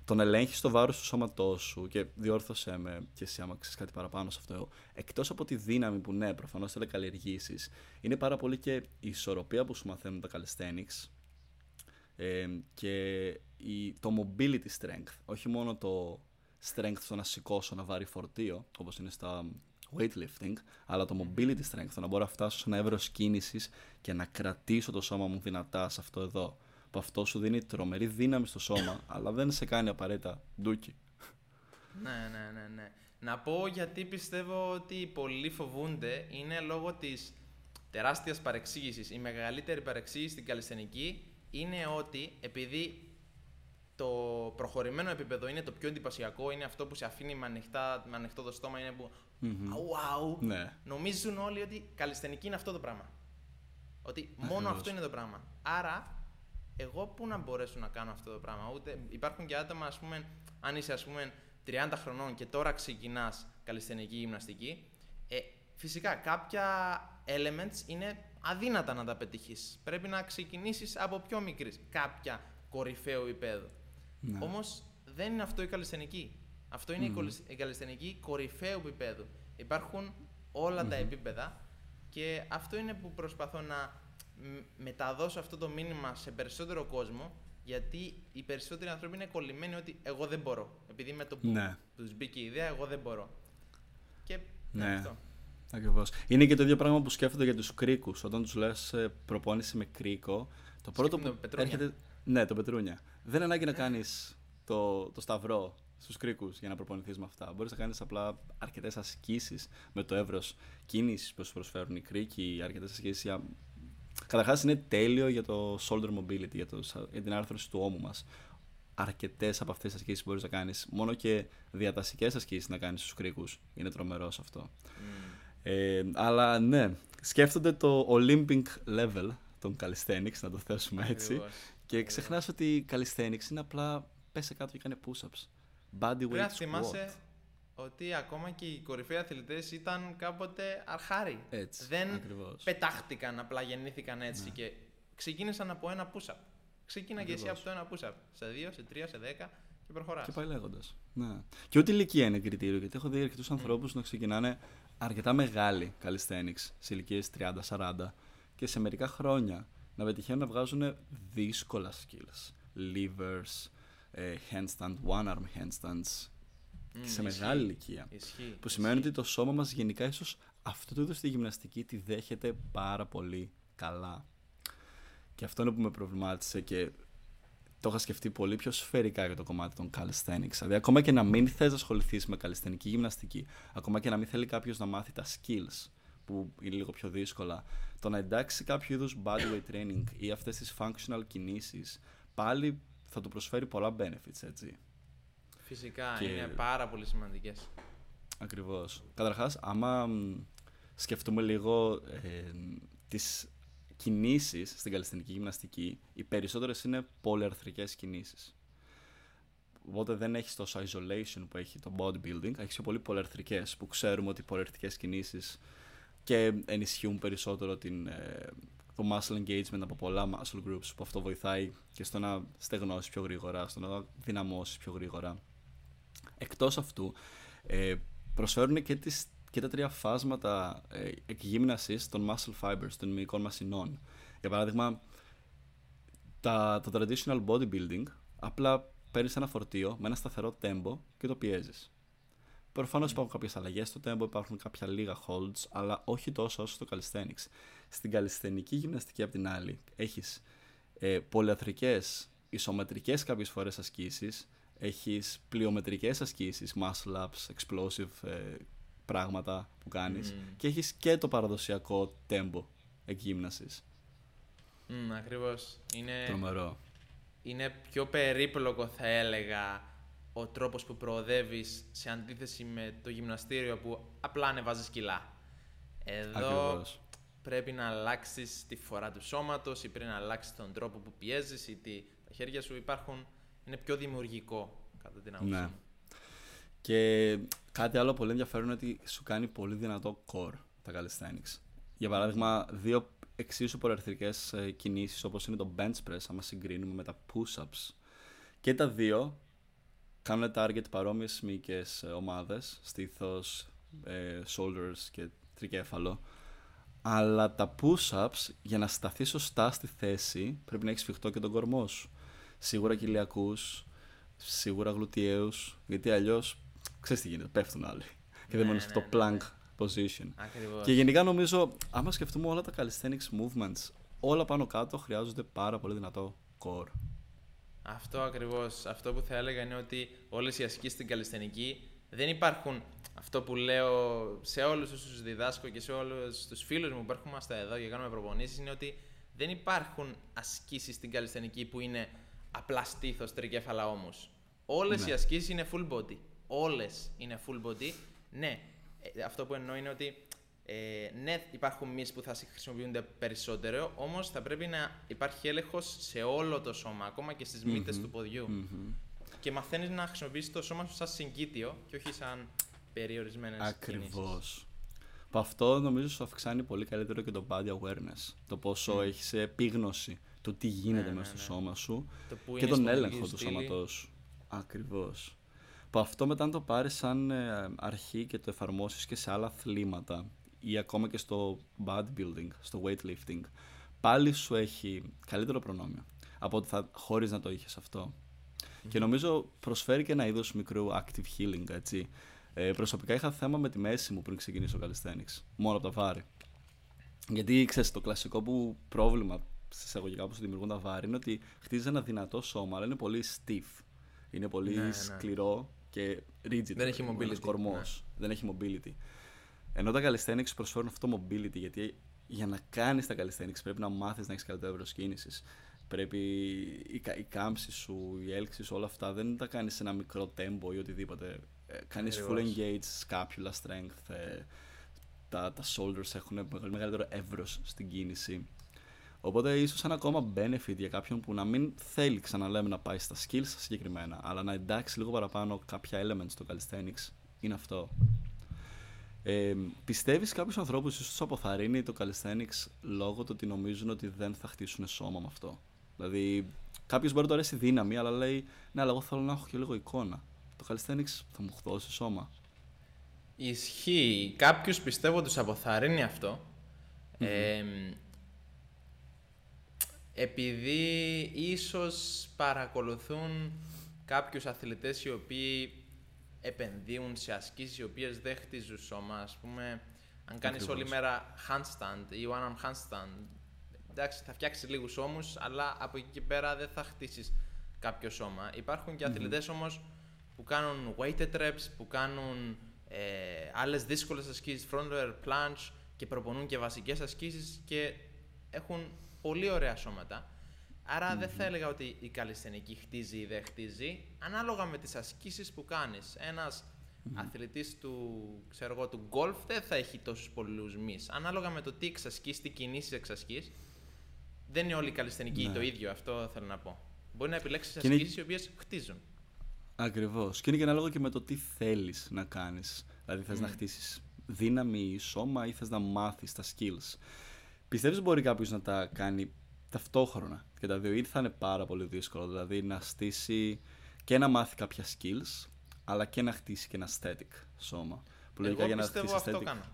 τον ελέγχεις το βάρος του σώματός σου και διόρθωσέ με και εσύ άμα ξέρεις κάτι παραπάνω σε αυτό. Εκτός από τη δύναμη που ναι, προφανώς θέλει να καλλιεργήσει, είναι πάρα πολύ και η ισορροπία που σου μαθαίνουν τα calisthenics ε, και η, το mobility strength. Όχι μόνο το strength στο να σηκώσω, να βάρει φορτίο, όπως είναι στα weightlifting, αλλά το mobility strength, το να μπορώ να φτάσω σε ένα εύρος κίνησης και να κρατήσω το σώμα μου δυνατά σε αυτό εδώ. Που αυτό σου δίνει τρομερή δύναμη στο σώμα, αλλά δεν σε κάνει απαραίτητα ντούκι. Ναι, ναι, ναι, ναι. Να πω γιατί πιστεύω ότι πολλοί φοβούνται είναι λόγω της τεράστιας παρεξήγησης. Η μεγαλύτερη παρεξήγηση στην καλλισθενική είναι ότι επειδή το προχωρημένο επίπεδο είναι το πιο εντυπωσιακό, είναι αυτό που σε αφήνει με, ανοιχτά, με ανοιχτό το στόμα, είναι που wow, Ναι. νομίζουν όλοι ότι καλλισθενική είναι αυτό το πράγμα. Ότι μόνο Ακριβώς. αυτό είναι το πράγμα. Άρα, εγώ πού να μπορέσω να κάνω αυτό το πράγμα; Ούτε... Υπάρχουν και άτομα, ας πούμε, αν είσαι ας πούμε 30 χρονών και τώρα ξεκινάς καλλισθενική γυμναστική, ε, φυσικά κάποια elements είναι αδύνατα να τα πετύχεις. Πρέπει να ξεκινήσεις από πιο μικρής, κάποια κορυφαίου επίπεδου. Ναι. Όμως δεν είναι αυτό η καλλισθενική. Αυτό είναι η κολλησ- η καλλισθενική κορυφαίου επίπεδου. Υπάρχουν όλα τα επίπεδα και αυτό είναι που προσπαθώ να μ- μεταδώσω αυτό το μήνυμα σε περισσότερο κόσμο γιατί οι περισσότεροι άνθρωποι είναι κολλημένοι ότι εγώ δεν μπορώ. Επειδή με το που Ναι. τους μπήκε η ιδέα, εγώ δεν μπορώ. Και Ναι. αυτό. Ακριβώς. Είναι και το ίδιο πράγμα που σκέφτονται για τους κρίκου. Όταν τους λες προπόνηση με κρίκο, το πρώτο που πετρούνια. έρχεται. Ναι, το πετρούνια. Δεν είναι ανάγκη να κάνεις το, το σταυρό στους κρίκους για να προπονηθείς με αυτά. Μπορείς να κάνεις απλά αρκετές ασκήσεις με το εύρος κίνησης που σου προσφέρουν οι κρίκοι, αρκετές ασκήσεις για. Καταρχάς είναι τέλειο για το shoulder mobility, για, το, για την άρθρωση του ώμου μας. Αρκετές από αυτές τις ασκήσεις μπορείς να κάνεις, μόνο και διατασικές ασκήσεις να κάνεις στους κρίκους. Είναι τρομερός αυτό. Ε, αλλά ναι, σκέφτονται το Olympic level των calisthenics, να το θέσουμε έτσι. Ακριβώς. Και ξεχνάς ότι η calisthenics είναι απλά πέσε κάτω και κάνε push-ups. Body Πρέπει weight να squat. θυμάσαι ότι ακόμα και οι κορυφαίοι αθλητές ήταν κάποτε αρχάρι. Έτσι, Δεν ακριβώς. πετάχτηκαν, απλά γεννήθηκαν έτσι και ξεκίνησαν από ένα push-up. Ξεκίνα και εσύ Ακριβώς. από το ένα push-up. Σε δύο, σε τρία, σε δέκα και προχωράς. Και πάει λέγοντας. Ναι. Και ούτε η ηλικία είναι κριτήριο, γιατί έχω δει αρκετούς ανθρώπους να ξεκινάνε αρκετά μεγάλοι calisthenics σε ηλικίες 30-40 και σε μερικά χρόνια να πετυχαίνουν να βγάζουν δύσκολα skills. Levers, ε, handstand, one arm handstands. Μμ, και σε ισχύει. μεγάλη ηλικία. Ισχύει. Που σημαίνει ότι το σώμα μας γενικά ίσως αυτό το είδος τη γυμναστική τη δέχεται πάρα πολύ καλά. Και αυτό είναι που με προβλημάτισε και το είχα σκεφτεί πολύ πιο σφαιρικά για το κομμάτι των calisthenics. Δηλαδή, ακόμα και να μην θες να ασχοληθείς με καλλιστενική γυμναστική, ακόμα και να μην θέλει κάποιος να μάθει τα skills, που είναι λίγο πιο δύσκολα, το να εντάξει κάποιο είδους bodyweight training ή αυτές τις functional κινήσεις, πάλι θα του προσφέρει πολλά benefits, έτσι. Φυσικά, Και- είναι πάρα πολύ σημαντικές. Ακριβώς. Καταρχάς, άμα μ, σκεφτούμε λίγο ε, τις κινήσεις στην καλλιστενική γυμναστική, οι περισσότερες είναι πολυαρθρικές κινήσεις. Οπότε δεν έχεις τόσο isolation που έχει το bodybuilding, έχεις πιο πολύ πολυαρθρικές που ξέρουμε ότι οι πολυαρθρικές κινήσεις και ενισχύουν περισσότερο την, ε, το muscle engagement από πολλά muscle groups που αυτό βοηθάει και στο να στεγνώσεις πιο γρήγορα, στο να δυναμώσεις πιο γρήγορα. Εκτός αυτού, ε, προσφέρουν και, τις, και τα τρία φάσματα ε, εκγύμνασης των muscle fibers, των μυϊκών μασινών. Για παράδειγμα, τα, το traditional bodybuilding απλά παίρνεις ένα φορτίο με ένα σταθερό tempo και το πιέζεις. Προφανώς υπάρχουν κάποιες αλλαγές στο tempo, υπάρχουν κάποια λίγα holds, αλλά όχι τόσο όσο στο calisthenics. Στην καλλισθενική γυμναστική, απ' την άλλη, έχεις ε, πολυαθρικές, ισομετρικές κάποιες φορές ασκήσεις, έχεις πλειομετρικές ασκήσεις, muscle ups, explosive ε, πράγματα που κάνεις Μμμ. και έχεις και το παραδοσιακό tempo εκγύμνασης. Μμ, ακριβώς. Είναι, Τρομερό. είναι πιο περίπλοκο θα έλεγα ο τρόπος που προοδεύεις σε αντίθεση με το γυμναστήριο που απλά ανεβάζεις κιλά. Εδώ Ακριβώς. Πρέπει να αλλάξεις τη φορά του σώματος ή πρέπει να αλλάξεις τον τρόπο που πιέζεις ή τι, τα χέρια σου υπάρχουν, είναι πιο δημιουργικό κατά την άποψή Ναι. μου. Και κάτι άλλο πολύ ενδιαφέρον είναι ότι σου κάνει πολύ δυνατό core τα calisthenics. Για παράδειγμα, δύο εξίσου πολυαρθρικές ε, κινήσεις όπως είναι το bench press, άμα συγκρίνουμε με τα push-ups. Και τα δύο κάνουν target παρόμοιες μυϊκές ε, ομάδες, στήθος, ε, shoulders και τρικέφαλο. Αλλά τα push-ups, για να σταθεί σωστά στη θέση, πρέπει να έχεις σφιχτό και τον κορμό σου. Σίγουρα κοιλιακούς, σίγουρα γλουτιαίους, γιατί αλλιώς ξέρεις τι γίνεται, πέφτουν άλλοι. Και δεν Ναι, μένουν στο ναι, plank ναι. position. Ακριβώς. Και γενικά νομίζω, άμα σκεφτούμε όλα τα calisthenics movements, όλα πάνω κάτω χρειάζονται πάρα πολύ δυνατό core. Αυτό ακριβώς. Αυτό που θα έλεγα είναι ότι όλες οι ασκήσεις στην καλλιστενική δεν υπάρχουν αυτό που λέω σε όλους όσους διδάσκω και σε όλους τους φίλους μου που έρχομαστε εδώ και κάνουμε προπονήσεις είναι ότι δεν υπάρχουν ασκήσεις στην καλλιστενική που είναι απλά στήθος, τρικέφαλα όμως. Όλες Ναι. οι ασκήσεις είναι full body. Όλες είναι full body. Ναι, ε, αυτό που εννοώ είναι ότι ε, ναι, υπάρχουν μυς που θα χρησιμοποιούνται περισσότερο, όμως θα πρέπει να υπάρχει έλεγχος σε όλο το σώμα, ακόμα και στις μυτες του ποδιού. Μμμ. Και μαθαίνεις να χρησιμοποιήσεις το σώμα σου σαν συγκήτιο και όχι σαν περιορισμένες κινήσεις. Ακριβώς. Που αυτό νομίζω σου αυξάνει πολύ καλύτερο και το body awareness. Το πόσο έχεις επίγνωση του τι γίνεται Ναι, μέσα ναι, στο ναι. σώμα σου Το που και είναι τον στο έλεγχο δική του σου στήλη. σώματός σου. Ακριβώς. Που αυτό μετά να το πάρεις σαν ε, αρχή και το εφαρμόσεις και σε άλλα αθλήματα ή ακόμα και στο bodybuilding, στο weightlifting, πάλι σου έχει καλύτερο προνόμιο από ότι θα χωρίς να το είχες αυτό. Και νομίζω προσφέρει και ένα είδος μικρού active healing, έτσι. Ε, προσωπικά είχα θέμα με τη μέση μου πριν ξεκινήσω calisthenics. Μόνο από τα βάρη. Γιατί ξέρεις, το κλασικό που πρόβλημα σε εισαγωγικά που σου δημιουργούν τα βάρη είναι ότι χτίζεις ένα δυνατό σώμα, αλλά είναι πολύ stiff. Είναι πολύ Ναι, ναι. σκληρό και rigid. Δεν έχει ένας mobility, ναι. κορμός. Δεν έχει mobility. Ενώ τα calisthenics προσφέρουν αυτό το mobility, γιατί για να κάνεις τα calisthenics πρέπει να μάθεις να έχεις καλύτερο εύρο κίνηση. Πρέπει η, κα- η κάμψη σου, η έλξη σου, όλα αυτά δεν τα κάνεις σε ένα μικρό tempo ή οτιδήποτε. Ε, κάνεις full Ακριβώς. engage, scapula strength. ε, τα, τα shoulders έχουν μεγαλ- μεγαλύτερο εύρος στην κίνηση. Οπότε ίσως ένα ακόμα benefit για κάποιον που να μην θέλει, ξαναλέμε, να πάει στα skills συγκεκριμένα, αλλά να εντάξει λίγο παραπάνω κάποια elements στο calisthenics είναι αυτό. Ε, πιστεύεις κάποιους ανθρώπους ίσως τους αποθαρρύνει το calisthenics λόγω του ότι νομίζουν ότι δεν θα χτίσουν σώμα με αυτό; Δηλαδή, κάποιος μπορεί να του αρέσει η δύναμη, αλλά λέει, ναι, αλλά εγώ θέλω να έχω και λίγο εικόνα. Το calisthenics θα μου δώσει σώμα. Ισχύει. Κάποιους πιστεύω τους αποθαρρύνει αυτό. Ε, επειδή ίσως παρακολουθούν κάποιους αθλητές οι οποίοι επενδύουν σε ασκήσεις οι οποίες δεν χτίζουν σώμα. Ας πούμε, αν κάνεις όλη Ακριβώς. μέρα handstand ή one arm handstand, εντάξει, θα φτιάξεις λίγους ώμους, αλλά από εκεί και πέρα δεν θα χτίσεις κάποιο σώμα. Υπάρχουν και αθλητές όμως που κάνουν weighted reps, που κάνουν ε, άλλες δύσκολες ασκήσεις, front air plunge και προπονούν και βασικές ασκήσεις και έχουν πολύ ωραία σώματα. Άρα δεν θα έλεγα ότι η καλλισθενική χτίζει ή δεν χτίζει, ανάλογα με τις ασκήσεις που κάνεις. Ένας αθλητής του, ξέρω εγώ, του golf δεν θα έχει τόσους πολλούς μυς. Ανάλογα με το τι εξασκείς, τι κινήσεις εξασκείς, δεν είναι όλοι οι καλλισθενικοί Ναι. το ίδιο, αυτό θέλω να πω. Μπορεί να επιλέξεις Και είναι- ασκήσεις οι οποίες χτίζουν. Ακριβώς. Και είναι και ανάλογο και με το τι θέλεις να κάνεις. Δηλαδή θες να χτίσεις δύναμη ή σώμα ή θες να μάθεις τα skills. Πιστεύεις μπορεί κάποιος να τα κάνει ταυτόχρονα και τα δύο ή θα είναι πάρα πολύ δύσκολο. Δηλαδή να στήσει και να μάθει κάποια skills αλλά και να χτίσει και ένα aesthetic σώμα. Που λογικά Εγώ για να πιστεύω χτίσεις αυτό aesthetic κάνω.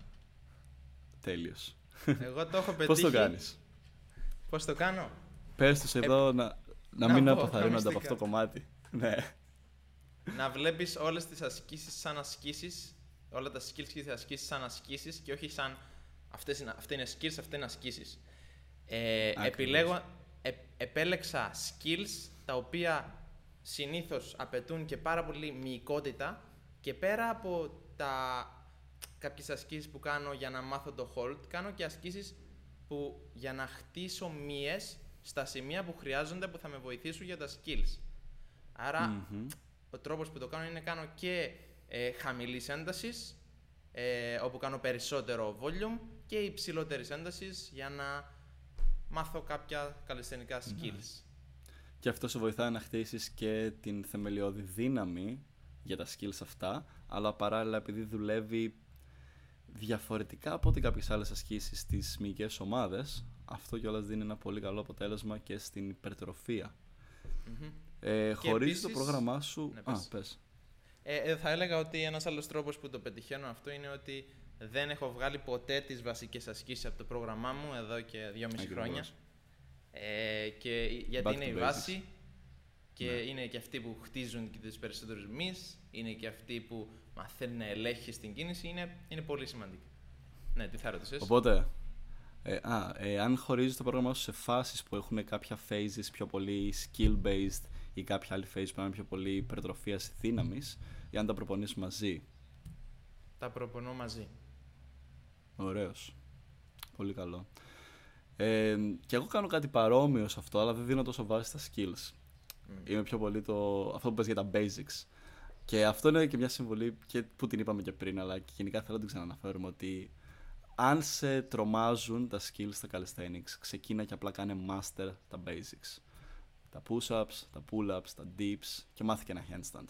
τέλειος. Εγώ το έχω πετύχει. Πώς το κάνεις; Πώς το κάνω; Πες τους εδώ να, να, να μην πω, αποθαρρύνονται από μυστικά. αυτό το κομμάτι. ναι. να βλέπεις όλες τις ασκήσεις σαν ασκήσεις, όλα τα skills και τις ασκήσεις σαν ασκήσεις και όχι σαν αυτές είναι, αυτά είναι skills, αυτά είναι ασκήσεις. Ε, Ακριβώς. επιλέγω, ε, επέλεξα skills τα οποία συνήθως απαιτούν και πάρα πολύ μυϊκότητα και πέρα από τα κάποιες ασκήσεις που κάνω για να μάθω το hold, κάνω και ασκήσεις που για να χτίσω μύες στα σημεία που χρειάζονται που θα με βοηθήσουν για τα skills. Άρα Μμμ. ο τρόπος που το κάνω είναι κάνω και ε, χαμηλής έντασης, ε, όπου κάνω περισσότερο volume και υψηλότερης έντασης για να μάθω κάποια καλλιστενικά skills. Και αυτό σε βοηθάει να χτίσεις και την θεμελιώδη δύναμη για τα skills αυτά, αλλά παράλληλα επειδή δουλεύει διαφορετικά από ό,τι κάποιες άλλες ασκήσεις στις μυϊκές ομάδες, αυτό κιόλας δίνει ένα πολύ καλό αποτέλεσμα και στην υπερτροφία. Μμμ. Ε, χωρίζεις το επίσης- πρόγραμμά σου... Ναι, Α, πες. πες. Ε, ε, θα έλεγα ότι ένας άλλος τρόπος που το πετυχαίνω αυτό είναι ότι δεν έχω βγάλει ποτέ τις βασικές ασκήσεις από το πρόγραμμά μου εδώ και δυόμιση Ακριβώς. χρόνια. Ε, και γιατί Back είναι to η basics. βάση και Ναι. είναι και αυτοί που χτίζουν και τους περισσότερους μυς, είναι και αυτοί που μαθαίνουν να ελέγχεις την κίνηση, είναι, είναι πολύ σημαντικό. Ναι, τι θα ρωτήσεις. Οπότε, ε, α, ε, αν χωρίζεις το πρόγραμμά σου σε φάσεις που έχουν κάποια phases πιο πολύ skill-based ή κάποια άλλη phase που είναι πιο πολύ υπερτροφίας δύναμης, ή αν τα προπονείς μαζί; Τα προπονώ μαζί. Ωραίος. Πολύ καλό. Ε, και εγώ κάνω κάτι παρόμοιο σε αυτό, αλλά δεν δίνω τόσο βάση στα skills. Μμ. Είμαι πιο πολύ το, αυτό που πες για τα basics. Και αυτό είναι και μια συμβολή και που την είπαμε και πριν, αλλά και γενικά θέλω να την ξαναναφέρουμε ότι αν σε τρομάζουν τα skills στα calisthenics, ξεκίνα και απλά κάνε master τα basics. Τα push-ups, τα pull-ups, τα dips και μάθε και ένα handstand.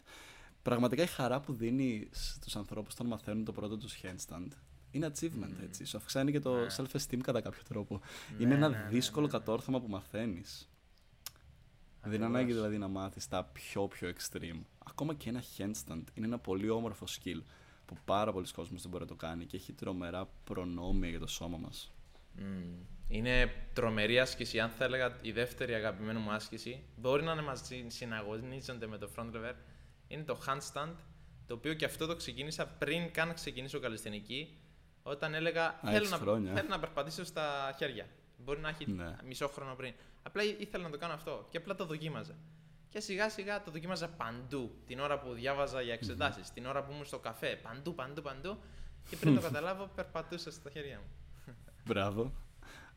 Πραγματικά η χαρά που δίνει στους ανθρώπους όταν μαθαίνουν το πρώτο τους handstand είναι achievement, έτσι. Σου αυξάνει και το Ναι. self-esteem κατά κάποιο τρόπο. Ναι, είναι ένα ναι, ναι, δύσκολο ναι, ναι. κατόρθωμα που μαθαίνεις. Δεν είναι Ακριβώς. ανάγκη δηλαδή να μάθεις τα πιο πιο extreme. Ακόμα και ένα handstand είναι ένα πολύ όμορφο skill που πάρα πολλοί κόσμος δεν μπορεί να το κάνει και έχει τρομερά προνόμια για το σώμα μας. Μμμ. Είναι τρομερή άσκηση. Αν θα έλεγα η δεύτερη αγαπημένη μου άσκηση, μπορεί να είναι μαζί, συναγωνίζονται με το front lever, είναι το handstand Το οποίο και αυτό το ξεκίνησα πριν καν ξεκινήσω καλλιστενική. Όταν έλεγα Α, θέλω έχεις να, χρόνια. θέλω να περπατήσω στα χέρια. Μπορεί να έχει Ναι. μισό χρόνο πριν. Απλά ήθελα να το κάνω αυτό και απλά το δοκίμαζα. Και σιγά σιγά το δοκίμαζα παντού. Την ώρα που διάβαζα για εξετάσεις, την ώρα που ήμουν στο καφέ. Παντού, παντού, παντού. Και πριν το καταλάβω, περπατούσα στα χέρια μου. Μπράβο.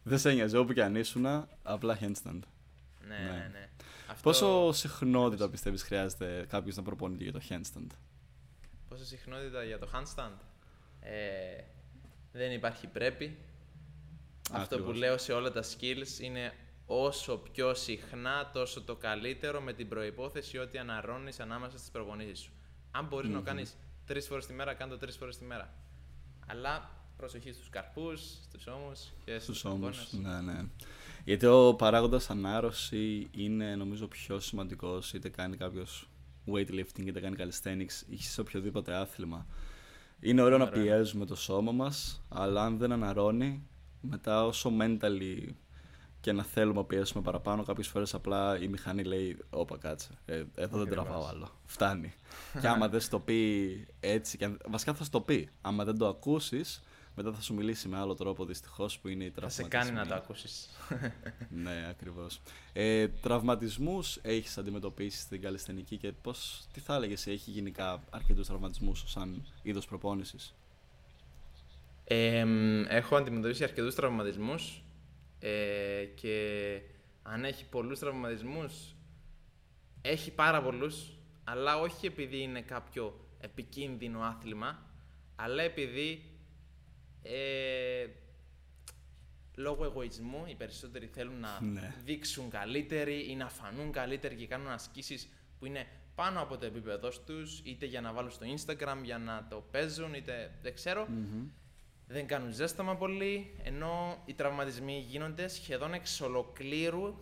Δεν σε νοιάζει όπου και αν ήσουν, απλά handstand. Ναι, Ναι. ναι, ναι. Αυτό... Πόσο συχνότητα πιστεύεις χρειάζεται κάποιος να προπονείται για το handstand; Πόσο συχνότητα για το handstand; Ε, δεν υπάρχει πρέπει. Αυτό που Ακριβώς. λέω σε όλα τα skills είναι όσο πιο συχνά τόσο το καλύτερο με την προϋπόθεση ότι αναρρώνεις ανάμεσα στις προπονήσεις σου. Αν μπορείς να το κάνεις τρεις φορές τη μέρα, κάνε το τρεις φορές τη μέρα. Αλλά προσοχή στους καρπούς, στους ώμους και στους Στους ώμους. αγκώνες. Ναι, ναι. Γιατί ο παράγοντας ανάρρωση είναι νομίζω πιο σημαντικός είτε κάνει κάποιος weightlifting είτε κάνει calisthenics ή σε οποιοδήποτε άθλημα. Είναι ωραίο να Ωραίο. πιέζουμε το σώμα μας, αλλά αν δεν αναρρώνει, μετά όσο mentally και να θέλουμε να πιέσουμε παραπάνω, κάποιες φορές απλά η μηχανή λέει: Όπα, κάτσε. Ε, εδώ δεν Ακριβώς. τραβάω άλλο. Φτάνει. και άμα δεν στο πει έτσι, και αν- βασικά θα στο πει. Άμα δεν το ακούσεις, μετά θα σου μιλήσει με άλλο τρόπο δυστυχώς που είναι η Θα σε τραυματισμοί. κάνει να το ακούσεις. Ναι, ακριβώς. Ε, Τραυματισμούς έχεις αντιμετωπίσει στην καλλιστενική και πώς, τι θα έλεγες, έχει γενικά αρκετούς τραυματισμούς σαν είδος προπόνησης; Ε, μ, έχω αντιμετωπίσει αρκετούς τραυματισμούς ε, και αν έχει πολλούς τραυματισμούς, έχει πάρα πολλούς, αλλά όχι επειδή είναι κάποιο επικίνδυνο άθλημα, αλλά επειδή ε, λόγω εγωισμού οι περισσότεροι θέλουν να Ναι. δείξουν καλύτεροι ή να φανούν καλύτεροι και κάνουν ασκήσεις που είναι πάνω από το επίπεδο τους, είτε για να βάλουν στο Instagram, για να το παίζουν, είτε δεν ξέρω δεν κάνουν ζέσταμα πολύ, ενώ οι τραυματισμοί γίνονται σχεδόν εξ ολοκλήρου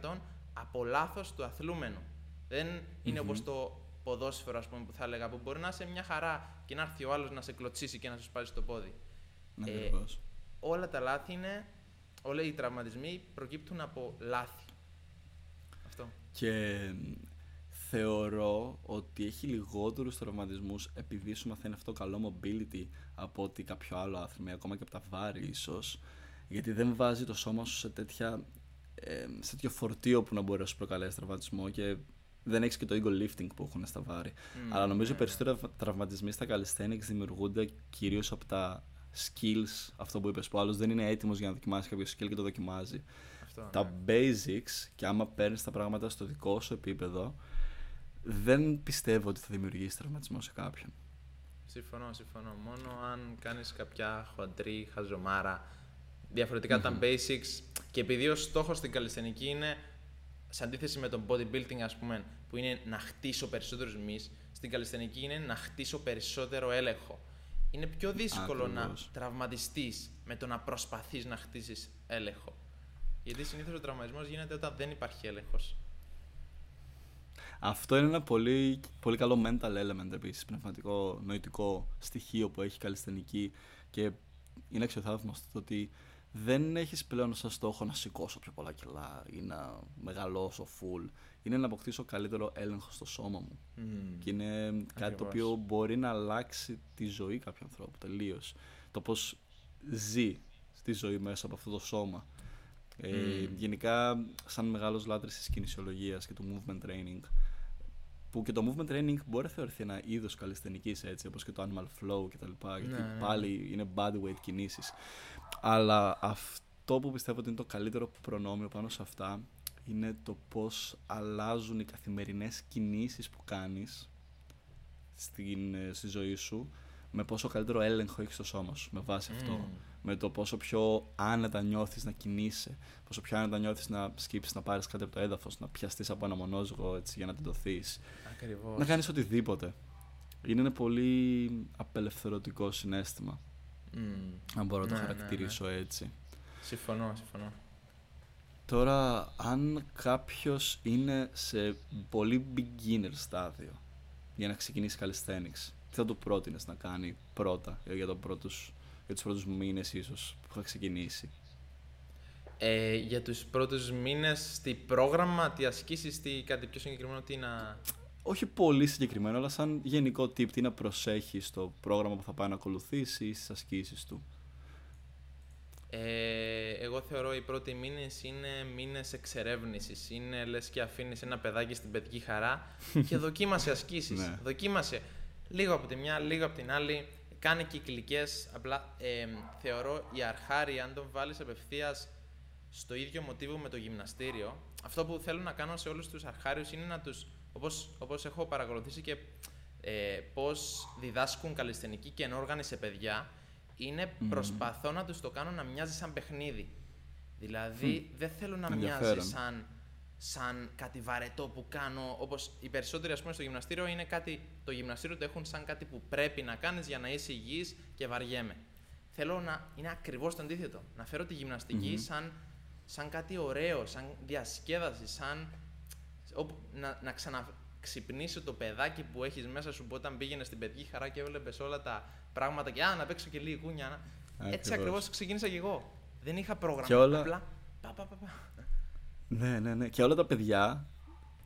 99,9% από λάθος του αθλούμενου. Δεν είναι όπως το ποδόσφαιρο, ας πούμε, που θα έλεγα, που μπορεί να είσαι μια χαρά και να έρθει ο άλλος να σε κλωτσίσει και να σου σπάσει το πόδι. Ε, Ακριβώς. Όλα τα λάθη είναι, όλοι οι τραυματισμοί προκύπτουν από λάθη. Αυτό. Και θεωρώ ότι έχει λιγότερους τραυματισμούς επειδή σου μαθαίνει αυτό καλό mobility από ότι κάποιο άλλο άθλημα, ακόμα και από τα βάρη ίσως, γιατί δεν βάζει το σώμα σου σε, τέτοια, ε, σε τέτοιο φορτίο που να μπορεί να σου προκαλέσει τραυματισμό και δεν έχεις και το ego lifting που έχουν στα βάρη. Μμμ, Αλλά νομίζω ναι, οι περισσότεροι τραυματισμοί στα calisthenics δημιουργούνται κυρίως από τα skills, αυτό που είπες, που άλλος δεν είναι έτοιμος για να δοκιμάσει κάποιο skill και το δοκιμάζει Αυτό, τα ναι. basics και άμα παίρνεις τα πράγματα στο δικό σου επίπεδο, δεν πιστεύω ότι θα δημιουργήσει τραυματισμό σε κάποιον. Συμφωνώ, συμφωνώ. Μόνο αν κάνεις κάποια χοντρή χαζομάρα. Διαφορετικά τα basics και επειδή ο στόχος στην καλλιστενική είναι σε αντίθεση με τον bodybuilding ας πούμε που είναι να χτίσω περισσότερους μυς στην καλλιστενική είναι να χτίσω περισσότερο έλεγχο. Είναι πιο δύσκολο να Ακριβώς. τραυματιστείς με το να προσπαθείς να χτίσεις έλεγχο. Γιατί συνήθως ο τραυματισμός γίνεται όταν δεν υπάρχει έλεγχος. Αυτό είναι ένα πολύ, πολύ καλό mental element επίσης, πνευματικό, νοητικό στοιχείο που έχει η καλλιστενική και είναι αξιοθαύμαστο το ότι δεν έχεις πλέον σαν στόχο να σηκώσω πιο πολλά κιλά ή να μεγαλώσω full. Είναι να αποκτήσω καλύτερο έλεγχο στο σώμα μου. Και είναι κάτι το Ακριβώς. οποίο μπορεί να αλλάξει τη ζωή κάποιου ανθρώπου τελείως. Το πώς ζει στη ζωή μέσα από αυτό το σώμα. Ε, γενικά, σαν μεγάλος λάτρης της κινησιολογίας και του movement training, που και το movement training μπορεί να θεωρηθεί ένα είδος καλλιστενική έτσι, όπως και το animal flow κτλ. γιατί Ναι, ναι, πάλι είναι body weight κινήσεις. Αλλά αυτό που πιστεύω ότι είναι το καλύτερο προνόμιο πάνω σε αυτά είναι το πώς αλλάζουν οι καθημερινές κινήσεις που κάνεις στην, ε, στη ζωή σου με πόσο καλύτερο έλεγχο έχεις στο σώμα σου με βάση αυτό. Με το πόσο πιο άνετα νιώθεις να κινείσαι, πόσο πιο άνετα νιώθεις να σκύψεις, να πάρεις κάτι από το έδαφος, να πιαστείς από ένα μονόζυγο έτσι, για να τεντωθείς. Ακριβώς. Να κάνεις οτιδήποτε. Είναι ένα πολύ απελευθερωτικό συνέστημα, Μμμ. αν μπορώ να το Ναι, ναι, ναι. χαρακτηρίσω έτσι. Συμφωνώ, συμφωνώ. Τώρα, αν κάποιος είναι σε πολύ beginner στάδιο για να ξεκινήσει calisthenics, τι θα του πρότεινες να κάνει πρώτα ε, για, το πρώτους, για τους πρώτους μήνες ίσως που θα ξεκινήσει; Ε, για τους πρώτους μήνες, τι πρόγραμμα, τι ασκήσεις, τι κάτι πιο συγκεκριμένο, τι να... όχι πολύ συγκεκριμένο, αλλά σαν γενικό tip, τι να προσέχεις στο πρόγραμμα που θα πάει να ακολουθήσει ή στις ασκήσεις του. Ε, εγώ θεωρώ οι πρώτοι μήνες είναι μήνες εξερεύνησης. Είναι λες και αφήνεις ένα παιδάκι στην παιδική χαρά και δοκίμασε ασκήσεις. Ναι. Δοκίμασε λίγο από τη μια, λίγο από την άλλη. Κάνε κυκλικές. Απλά ε, θεωρώ η αρχάρη, αν τον βάλεις απευθείας στο ίδιο μοτίβο με το γυμναστήριο, αυτό που θέλω να κάνω σε όλους τους αρχάριους είναι να τους. Όπως έχω παρακολουθήσει και ε, πώς διδάσκουν καλλιστενική και ενόργανη σε παιδιά, είναι προσπαθώ να τους το κάνω να μοιάζει σαν παιχνίδι. Δηλαδή δεν θέλω να μοιάζει Ενδιαφέρον. σαν, σαν κάτι βαρετό που κάνω, όπως οι περισσότεροι ας πούμε στο γυμναστήριο είναι κάτι, το γυμναστήριο το έχουν σαν κάτι που πρέπει να κάνεις για να είσαι υγιής και βαριέμαι. Θέλω να είναι ακριβώς το αντίθετο. Να φέρω τη γυμναστικη σαν, σαν κάτι ωραίο, σαν διασκέδαση, σαν όπου, να, να ξαναξυπνήσει το παιδάκι που έχεις μέσα σου που όταν πήγαινες στην παιδική χαρά και έβλεπες όλα τα πράγματα και «Α, να παίξω και λίγη κούνια». να». Έτσι Ακριβώς. ακριβώς ξεκίνησα και εγώ. Δεν είχα πρόγραμμα. Και όλα- Απλά πα, πα, πα, πα. Ναι, ναι, ναι. Και όλα τα παιδιά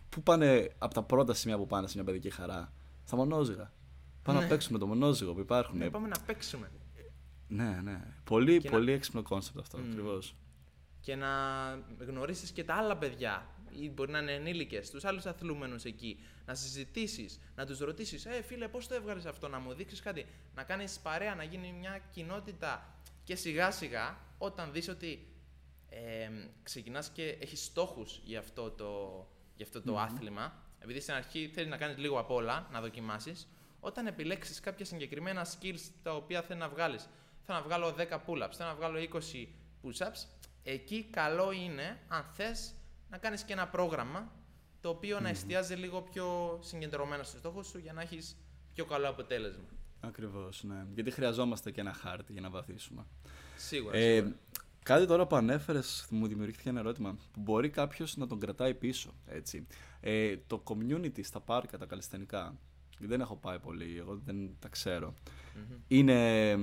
που πάνε από τα πρώτα σημεία που πάνε σε μια παιδική χαρά, στα μονόζυγα. Πάνε να Ναι. παίξουν με το μονόζυγο που υπάρχουν. Ναι, πάμε να παίξουμε. Ναι, ναι. Πολύ, Και πολύ έξυπνο κόνσεπτ αυτό, Μμμ. ακριβώς. Και να γνωρίσεις και τα άλλα παιδιά. Ή μπορεί να είναι ενήλικες, τους άλλους αθλούμενους εκεί. Να συζητήσεις, να τους ρωτήσεις «Ε, φίλε, πώς το έβγαλες αυτό, να μου δείξεις κάτι». Να κάνεις παρέα, να γίνει μια κοινότητα. Και σιγά σιγά, όταν δεις ότι ε, ξεκινάς και έχεις στόχους για αυτό το, για αυτό το άθλημα, επειδή στην αρχή θέλεις να κάνεις λίγο απ' όλα, να δοκιμάσεις, όταν επιλέξεις κάποια συγκεκριμένα skills τα οποία θέλεις να βγάλεις, θέλω να βγάλω 10 pull-ups, θέλω να βγάλω 20 push-ups, εκεί καλό είναι, αν θες, να κάνεις και ένα πρόγραμμα το οποίο να εστιάζει λίγο πιο συγκεντρωμένο στους στόχους σου για να έχεις πιο καλό αποτέλεσμα. Ακριβώς, ναι. Γιατί χρειαζόμαστε και ένα χάρτη για να βαθίσουμε. Σίγουρα. Ε, σίγουρα. κάτι τώρα που ανέφερες, μου δημιουργήθηκε ένα ερώτημα που μπορεί κάποιος να τον κρατάει πίσω. Έτσι. Ε, το community στα πάρκα, τα καλλιστενικά, δεν έχω πάει πολύ, εγώ δεν τα ξέρω. Μμμ. Είναι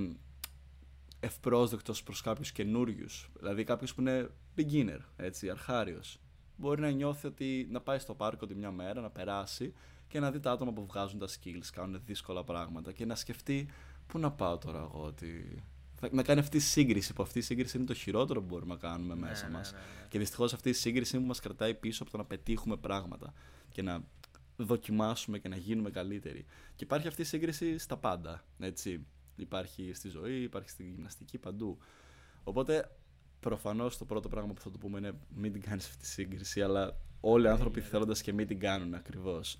ευπρόσδεκτος προς κάποιους καινούριους. Δηλαδή κάποιος που είναι beginner, έτσι, αρχάριος. Μπορεί να νιώθει ότι να πάει στο πάρκο τη μια μέρα, να περάσει και να δει τα άτομα που βγάζουν τα skills, κάνουν δύσκολα πράγματα και να σκεφτεί πού να πάω τώρα εγώ, ότι... θα- Να κάνει αυτή τη σύγκριση, που αυτή η σύγκριση είναι το χειρότερο που μπορούμε να κάνουμε Ναι, μέσα ναι, μας. ναι, ναι. Και δυστυχώς αυτή η σύγκριση είναι που μας κρατάει πίσω από το να πετύχουμε πράγματα και να δοκιμάσουμε και να γίνουμε καλύτεροι. Και υπάρχει αυτή η σύγκριση στα πάντα, έτσι. Υπάρχει στη ζωή, υπάρχει στη γυμναστική, παντού. Οπότε, προφανώς το πρώτο πράγμα που θα του πούμε είναι μην την κάνεις αυτή τη σύγκριση, αλλά όλοι οι άνθρωποι θέλοντας και μη την κάνουν ακριβώς.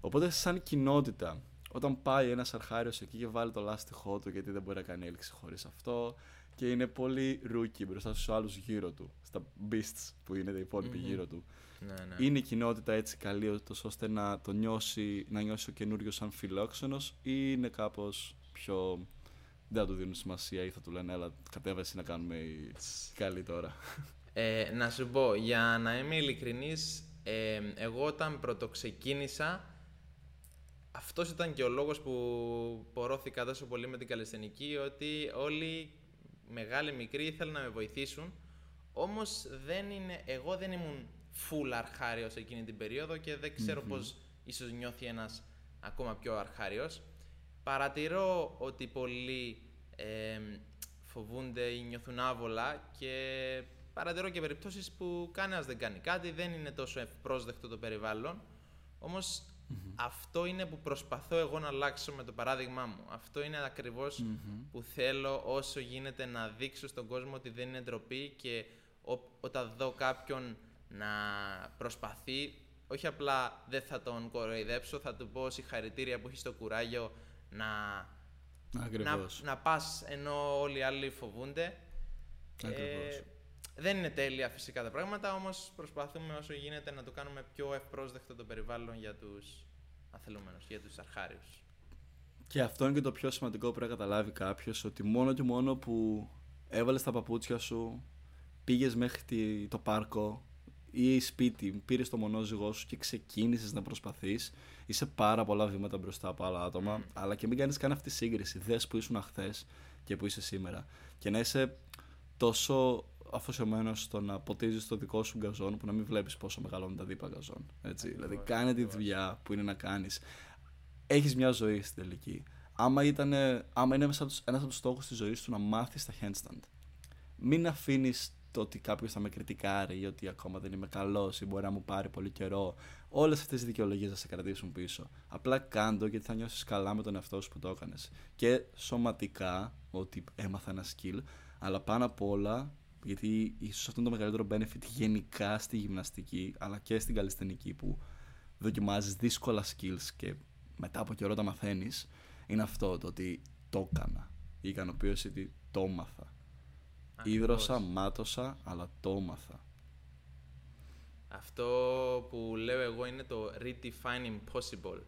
Οπότε, σαν κοινότητα, όταν πάει ένας αρχάριος εκεί και βάλει το λάστιχό του, γιατί δεν μπορεί να κάνει έλξη χωρίς αυτό, και είναι πολύ rookie μπροστά στους άλλους γύρω του, στα beasts που είναι οι υπόλοιποι Μμμ. γύρω του. Ναι, ναι. Είναι η κοινότητα έτσι καλή ότως ώστε να το νιώσει, να νιώσει ο καινούριος σαν φιλόξενος ή είναι κάπως πιο δεν θα του δίνουν σημασία ή θα του λένε έλα κατέβασε να κάνουμε οι καλοί τώρα. Ε, να σου πω, για να είμαι ειλικρινής, ε, εγώ όταν πρωτοξεκίνησα, αυτός ήταν και ο λόγος που πορώθηκα τόσο πολύ με την καλλιστενική, ότι όλοι, μεγάλοι, μικροί, ήθελαν να με βοηθήσουν, όμως δεν είναι, εγώ δεν ήμουν full αρχάριος εκείνη την περίοδο και δεν ξερω πώς ίσως νιώθει ένας ακόμα πιο αρχάριος. Παρατηρώ ότι πολλοί ε, φοβούνται ή νιώθουν άβολα και παρατηρώ και περιπτώσεις που κανένας δεν κάνει κάτι, δεν είναι τόσο ευπρόσδεκτο το περιβάλλον. Όμως αυτό είναι που προσπαθώ εγώ να αλλάξω με το παράδειγμά μου. Αυτό είναι ακριβώς που θέλω όσο γίνεται να δείξω στον κόσμο ότι δεν είναι ντροπή και ό- όταν δω κάποιον να προσπαθεί, όχι απλά δεν θα τον κοροϊδέψω, θα του πω συγχαρητήρια που έχει το κουράγιο να, να, Ακριβώς. να πας ενώ όλοι οι άλλοι φοβούνται. Ακριβώς. δεν είναι τέλεια φυσικά τα πράγματα, όμως προσπαθούμε όσο γίνεται να το κάνουμε πιο ευπρόσδεκτο το περιβάλλον για τους αθλούμενους, για τους αρχάριους. Και αυτό είναι και το πιο σημαντικό που πρέπει να καταλάβει κάποιος, ότι μόνο και μόνο που έβαλες τα παπούτσια σου, πήγες μέχρι τη- το πάρκο ή σπίτι, πήρες το μονόζυγό σου και ξεκίνησες να προσπαθείς, είσαι πάρα πολλά βήματα μπροστά από άλλα άτομα. Αλλά και μην κάνεις καν αυτή τη σύγκριση. Δες που ήσουν χθε και που είσαι σήμερα. Και να είσαι τόσο αφοσιωμένος στο να ποτίζεις το δικό σου γκαζόν που να μην βλέπεις πόσο μεγαλώνουν τα δίπλα γκαζόν. Έτσι. Ακριβώς, δηλαδή, κάνε τη ακριβώς. δουλειά που είναι να κάνεις. Έχεις μια ζωή στην τελική. Άμα, ήτανε, άμα είναι ένας από τους στόχους της ζωής του να μάθεις τα handstand, μην αφήνεις το ότι κάποιος θα με κριτικάρει ή ότι ακόμα δεν είμαι καλός ή μπορεί να μου πάρει πολύ καιρό. Όλες αυτές οι δικαιολογίες θα σε κρατήσουν πίσω. Απλά κάντο γιατί θα νιώσεις καλά με τον εαυτό σου που το έκανες. Και σωματικά, ότι έμαθα ένα skill, αλλά πάνω απ' όλα, γιατί ίσως αυτό είναι το μεγαλύτερο benefit γενικά στη γυμναστική, αλλά και στην καλλιστενική που δοκιμάζεις δύσκολα skills και μετά από καιρό τα μαθαίνεις, είναι αυτό το ότι το έκανα. Η ικανοποίηση ότι το έμαθα. Ήδρωσα, μάτωσα, αλλά το έμαθα. Αυτό που λέω εγώ είναι το redefine impossible.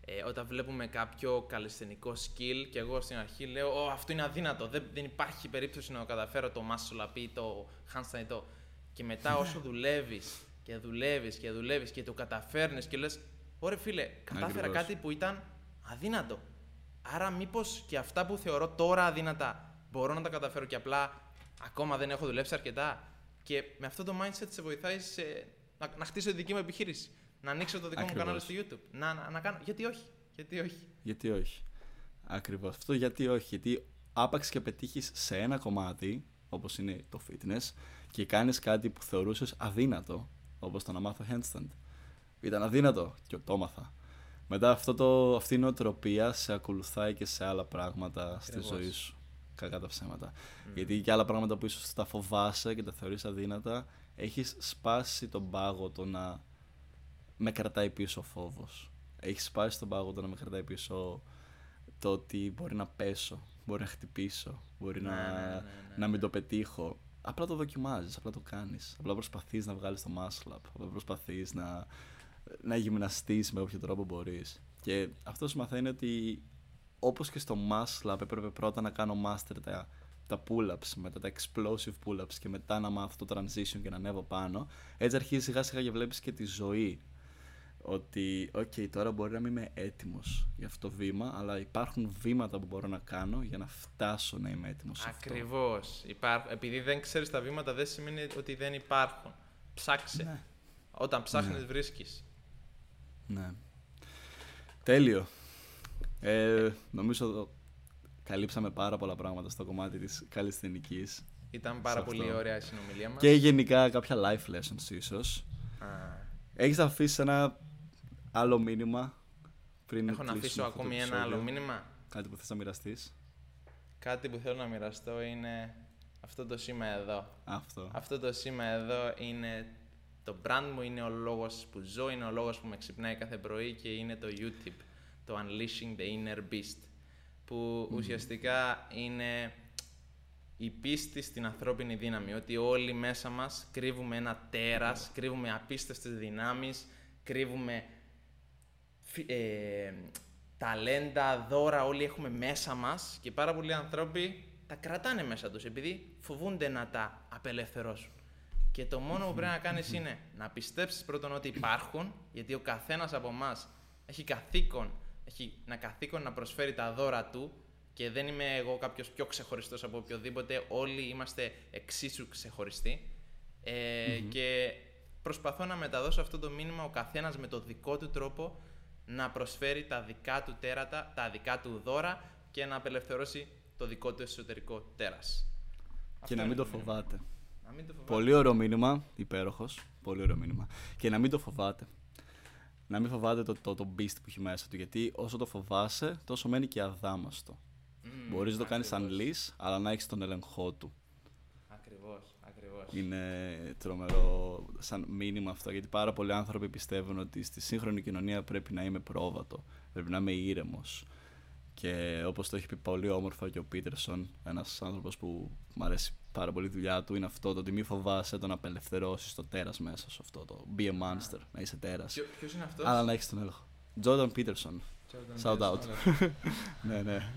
Ε, όταν βλέπουμε κάποιο καλλιστενικό skill και εγώ στην αρχή λέω «Ω, αυτό είναι αδύνατο, δεν, δεν υπάρχει περίπτωση να το καταφέρω το muscle up ή το handstand ή το...» Και μετά όσο δουλεύεις και δουλεύεις και δουλεύεις και το καταφέρνεις και λες «Ωραία φίλε, κατάφερα Ακριβώς. κάτι που ήταν αδύνατο». Άρα μήπως και αυτά που θεωρώ τώρα αδύνατα μπορώ να τα καταφέρω και απλά ακόμα δεν έχω δουλέψει αρκετά. Και με αυτό το mindset σε βοηθάει σε... να, να χτίσω τη δική μου επιχείρηση. Να ανοίξω το δικό Ακριβώς. μου κανάλι στο YouTube. Να, να, να κάνω. Γιατί όχι; Γιατί όχι; Γιατί όχι; Ακριβώς. Αυτό γιατί όχι; Γιατί άπαξ και πετύχεις σε ένα κομμάτι, όπως είναι το fitness, και κάνεις κάτι που θεωρούσες αδύνατο, όπως το να μάθω handstand. Ήταν αδύνατο και το έμαθα. Μετά αυτό το, αυτή η νοοτροπία σε ακολουθάει και σε άλλα πράγματα στη Ακριβώς. ζωή σου. Κακά τα ψέματα. Γιατί και άλλα πράγματα που ίσως τα φοβάσαι και τα θεωρείς αδύνατα, έχεις σπάσει τον πάγο το να με κρατάει πίσω ο φόβος. Έχεις σπάσει τον πάγο το να με κρατάει πίσω το ότι μπορεί να πέσω, μπορεί να χτυπήσω, μπορεί Ναι, να, ναι, ναι, ναι, να ναι. μην το πετύχω. Απλά το δοκιμάζεις, απλά το κάνεις. Απλά προσπαθείς να βγάλεις το muscle up, απλά προσπαθείς να, να γυμναστείς με όποιο τρόπο μπορείς. Και αυτό σου μαθαίνει ότι όπως και στο muscle up έπρεπε πρώτα να κάνω master τα, τα pull-ups, μετά τα explosive pull-ups και μετά να μάθω το transition και να ανέβω πάνω. Έτσι αρχίζει σιγά σιγά και βλέπεις και τη ζωή ότι οκ, τώρα μπορεί να μην είμαι έτοιμος για αυτό το βήμα, αλλά υπάρχουν βήματα που μπορώ να κάνω για να φτάσω να είμαι έτοιμος σε αυτό. Ακριβώς. Επειδή δεν ξέρεις τα βήματα, δεν σημαίνει ότι δεν υπάρχουν. Ψάξε. Ναι. Όταν ψάχνεις, Ναι. βρίσκεις. Ναι. Τέλειο. Ε, νομίζω ότι καλύψαμε πάρα πολλά πράγματα στο κομμάτι της καλλιστενικής Ήταν πάρα Σε πολύ αυτό. ωραία η συνομιλία μας. και γενικά κάποια life lessons ίσως. Έχεις να αφήσεις ένα άλλο μήνυμα πριν Έχω να κλείσουμε αφήσω αυτό το ακόμη ένα επεισόδιο; άλλο μήνυμα; Κάτι που θες να μοιραστείς; Κάτι που θέλω να μοιραστώ είναι αυτό το σήμα εδώ. Αυτό. Αυτό το σήμα εδώ είναι το brand μου, είναι ο λόγος που ζω, είναι ο λόγος που με ξυπνάει κάθε πρωί και είναι το UTIP, το Unleashing the Inner Beast, που ουσιαστικά είναι η πίστη στην ανθρώπινη δύναμη, ότι όλοι μέσα μας κρύβουμε ένα τέρας, κρύβουμε απίστευτες δυνάμεις, κρύβουμε φι- ε, ταλέντα, δώρα, όλοι έχουμε μέσα μας και πάρα πολλοί άνθρωποι τα κρατάνε μέσα τους επειδή φοβούνται να τα απελευθερώσουν. Και το μόνο που πρέπει να κάνεις είναι να πιστέψεις πρώτον ότι υπάρχουν, γιατί ο καθένας από εμά έχει καθήκον, έχει ένα καθήκον να προσφέρει τα δώρα του και δεν είμαι εγώ κάποιος πιο ξεχωριστός από οποιοδήποτε, όλοι είμαστε εξίσου ξεχωριστοί. Ε, Και προσπαθώ να μεταδώσω αυτό το μήνυμα ο καθένας με το δικό του τρόπο να προσφέρει τα δικά του τέρατα, τα δικά του δώρα και να απελευθερώσει το δικό του εσωτερικό τέρας. Και Αυτό να είναι μην το μήνυμα. φοβάται. Να μην το φοβάται. Πολύ ωραίο μήνυμα, υπέροχος. Πολύ ωραίο μήνυμα. Και να μην το φοβάται. Να μην φοβάται το, το, το beast που έχει μέσα του. Γιατί όσο το φοβάσαι, τόσο μένει και αδάμαστο. Μμμ, Μπορείς να το κάνεις ακριβώς. unleash, αλλά να έχεις τον έλεγχό του. Ακριβώς, ακριβώς. Είναι τρομερό σαν μήνυμα αυτό. Γιατί πάρα πολλοί άνθρωποι πιστεύουν ότι στη σύγχρονη κοινωνία πρέπει να είμαι πρόβατο. Πρέπει να είμαι ήρεμος. Και όπως το έχει πει πολύ όμορφα και ο Πίτερσον, ένας άνθρωπος που μου αρέσει πάρα πολύ η δουλειά του, είναι αυτό το ότι μη φοβάσαι το να απελευθερώσεις το τέρας μέσα σου. Αυτό το be a monster, να είσαι τέρας. Ποιο, ποιος είναι αυτός; Αλλά να έχεις τον έλεγχο. Jordan Peterson. Jordan shout Peterson, out. ωραία. ναι, ναι.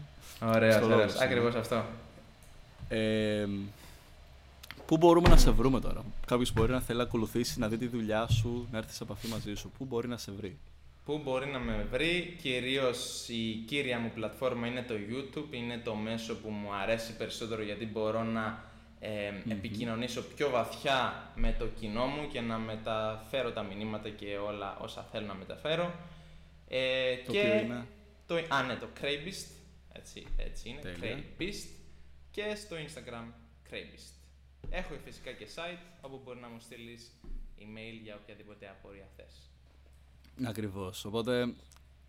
Ωραίος, Στο ωραίος. λόγο, Ακριβώς αυτό. Ε, πού μπορούμε να σε βρούμε τώρα; Κάποιος μπορεί να θέλει να ακολουθήσει, να δει τη δουλειά σου, να έρθει σε επαφή μαζί σου. Πού μπορεί να σε βρει; Πού μπορεί να με βρει, κυρίως η κύρια μου πλατφόρμα είναι το YouTube, είναι το μέσο που μου αρέσει περισσότερο γιατί μπορώ να ε, επικοινωνήσω πιο βαθιά με το κοινό μου και να μεταφέρω τα μηνύματα και όλα όσα θέλω να μεταφέρω. Ε, Το και οποίο είναι; Το, α, ναι, το Craybist. Έτσι, έτσι είναι. Τέλεια. Craybist. Και στο Instagram Craybist. Έχω φυσικά και site όπου μπορεί να μου στείλεις email για οποιαδήποτε απορία θες. Ακριβώς. Οπότε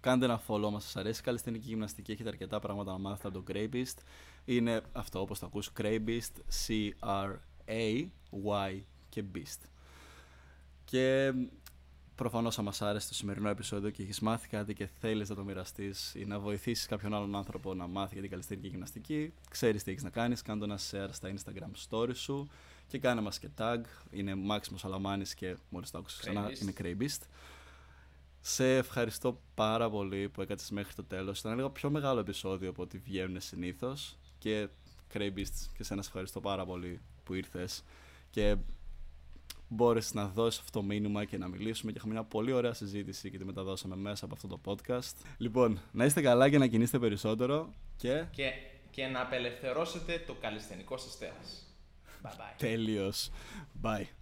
κάντε ένα follow μα, σας αρέσει η καλλιστενική γυμναστική. Έχετε αρκετά πράγματα να μάθετε από το Craybist. Είναι αυτό όπως το ακούς Craybist, C-R-A-Y και Beast. Και προφανώς, αν μας άρεσε το σημερινό επεισόδιο και έχεις μάθει κάτι και θέλεις να το μοιραστείς ή να βοηθήσεις κάποιον άλλον άνθρωπο να μάθει για την καλλιστενική γυμναστική, ξέρεις τι έχεις να κάνεις. Κάνε το ένα share στα Instagram story σου και κάνε μας και tag. Είναι Μάξιμος Αλαμάνης και μόλις το άκουσα ξανά Craybist. είναι Craybist. Σε ευχαριστώ πάρα πολύ που έκατσες μέχρι το τέλος. Ήταν λίγο πιο μεγάλο επεισόδιο από ό,τι βγαίνουν συνήθως. Και Craybist και σένα σε ευχαριστώ πάρα πολύ που ήρθες. Και μπόρεσες να δώσεις αυτό το μήνυμα και να μιλήσουμε και είχαμε μια πολύ ωραία συζήτηση και τη μεταδώσαμε μέσα από αυτό το podcast. Λοιπόν, να είστε καλά και να κινείστε περισσότερο και Και, και να απελευθερώσετε το καλλιστενικό σας τέρας. Bye bye. τέλειος. Bye.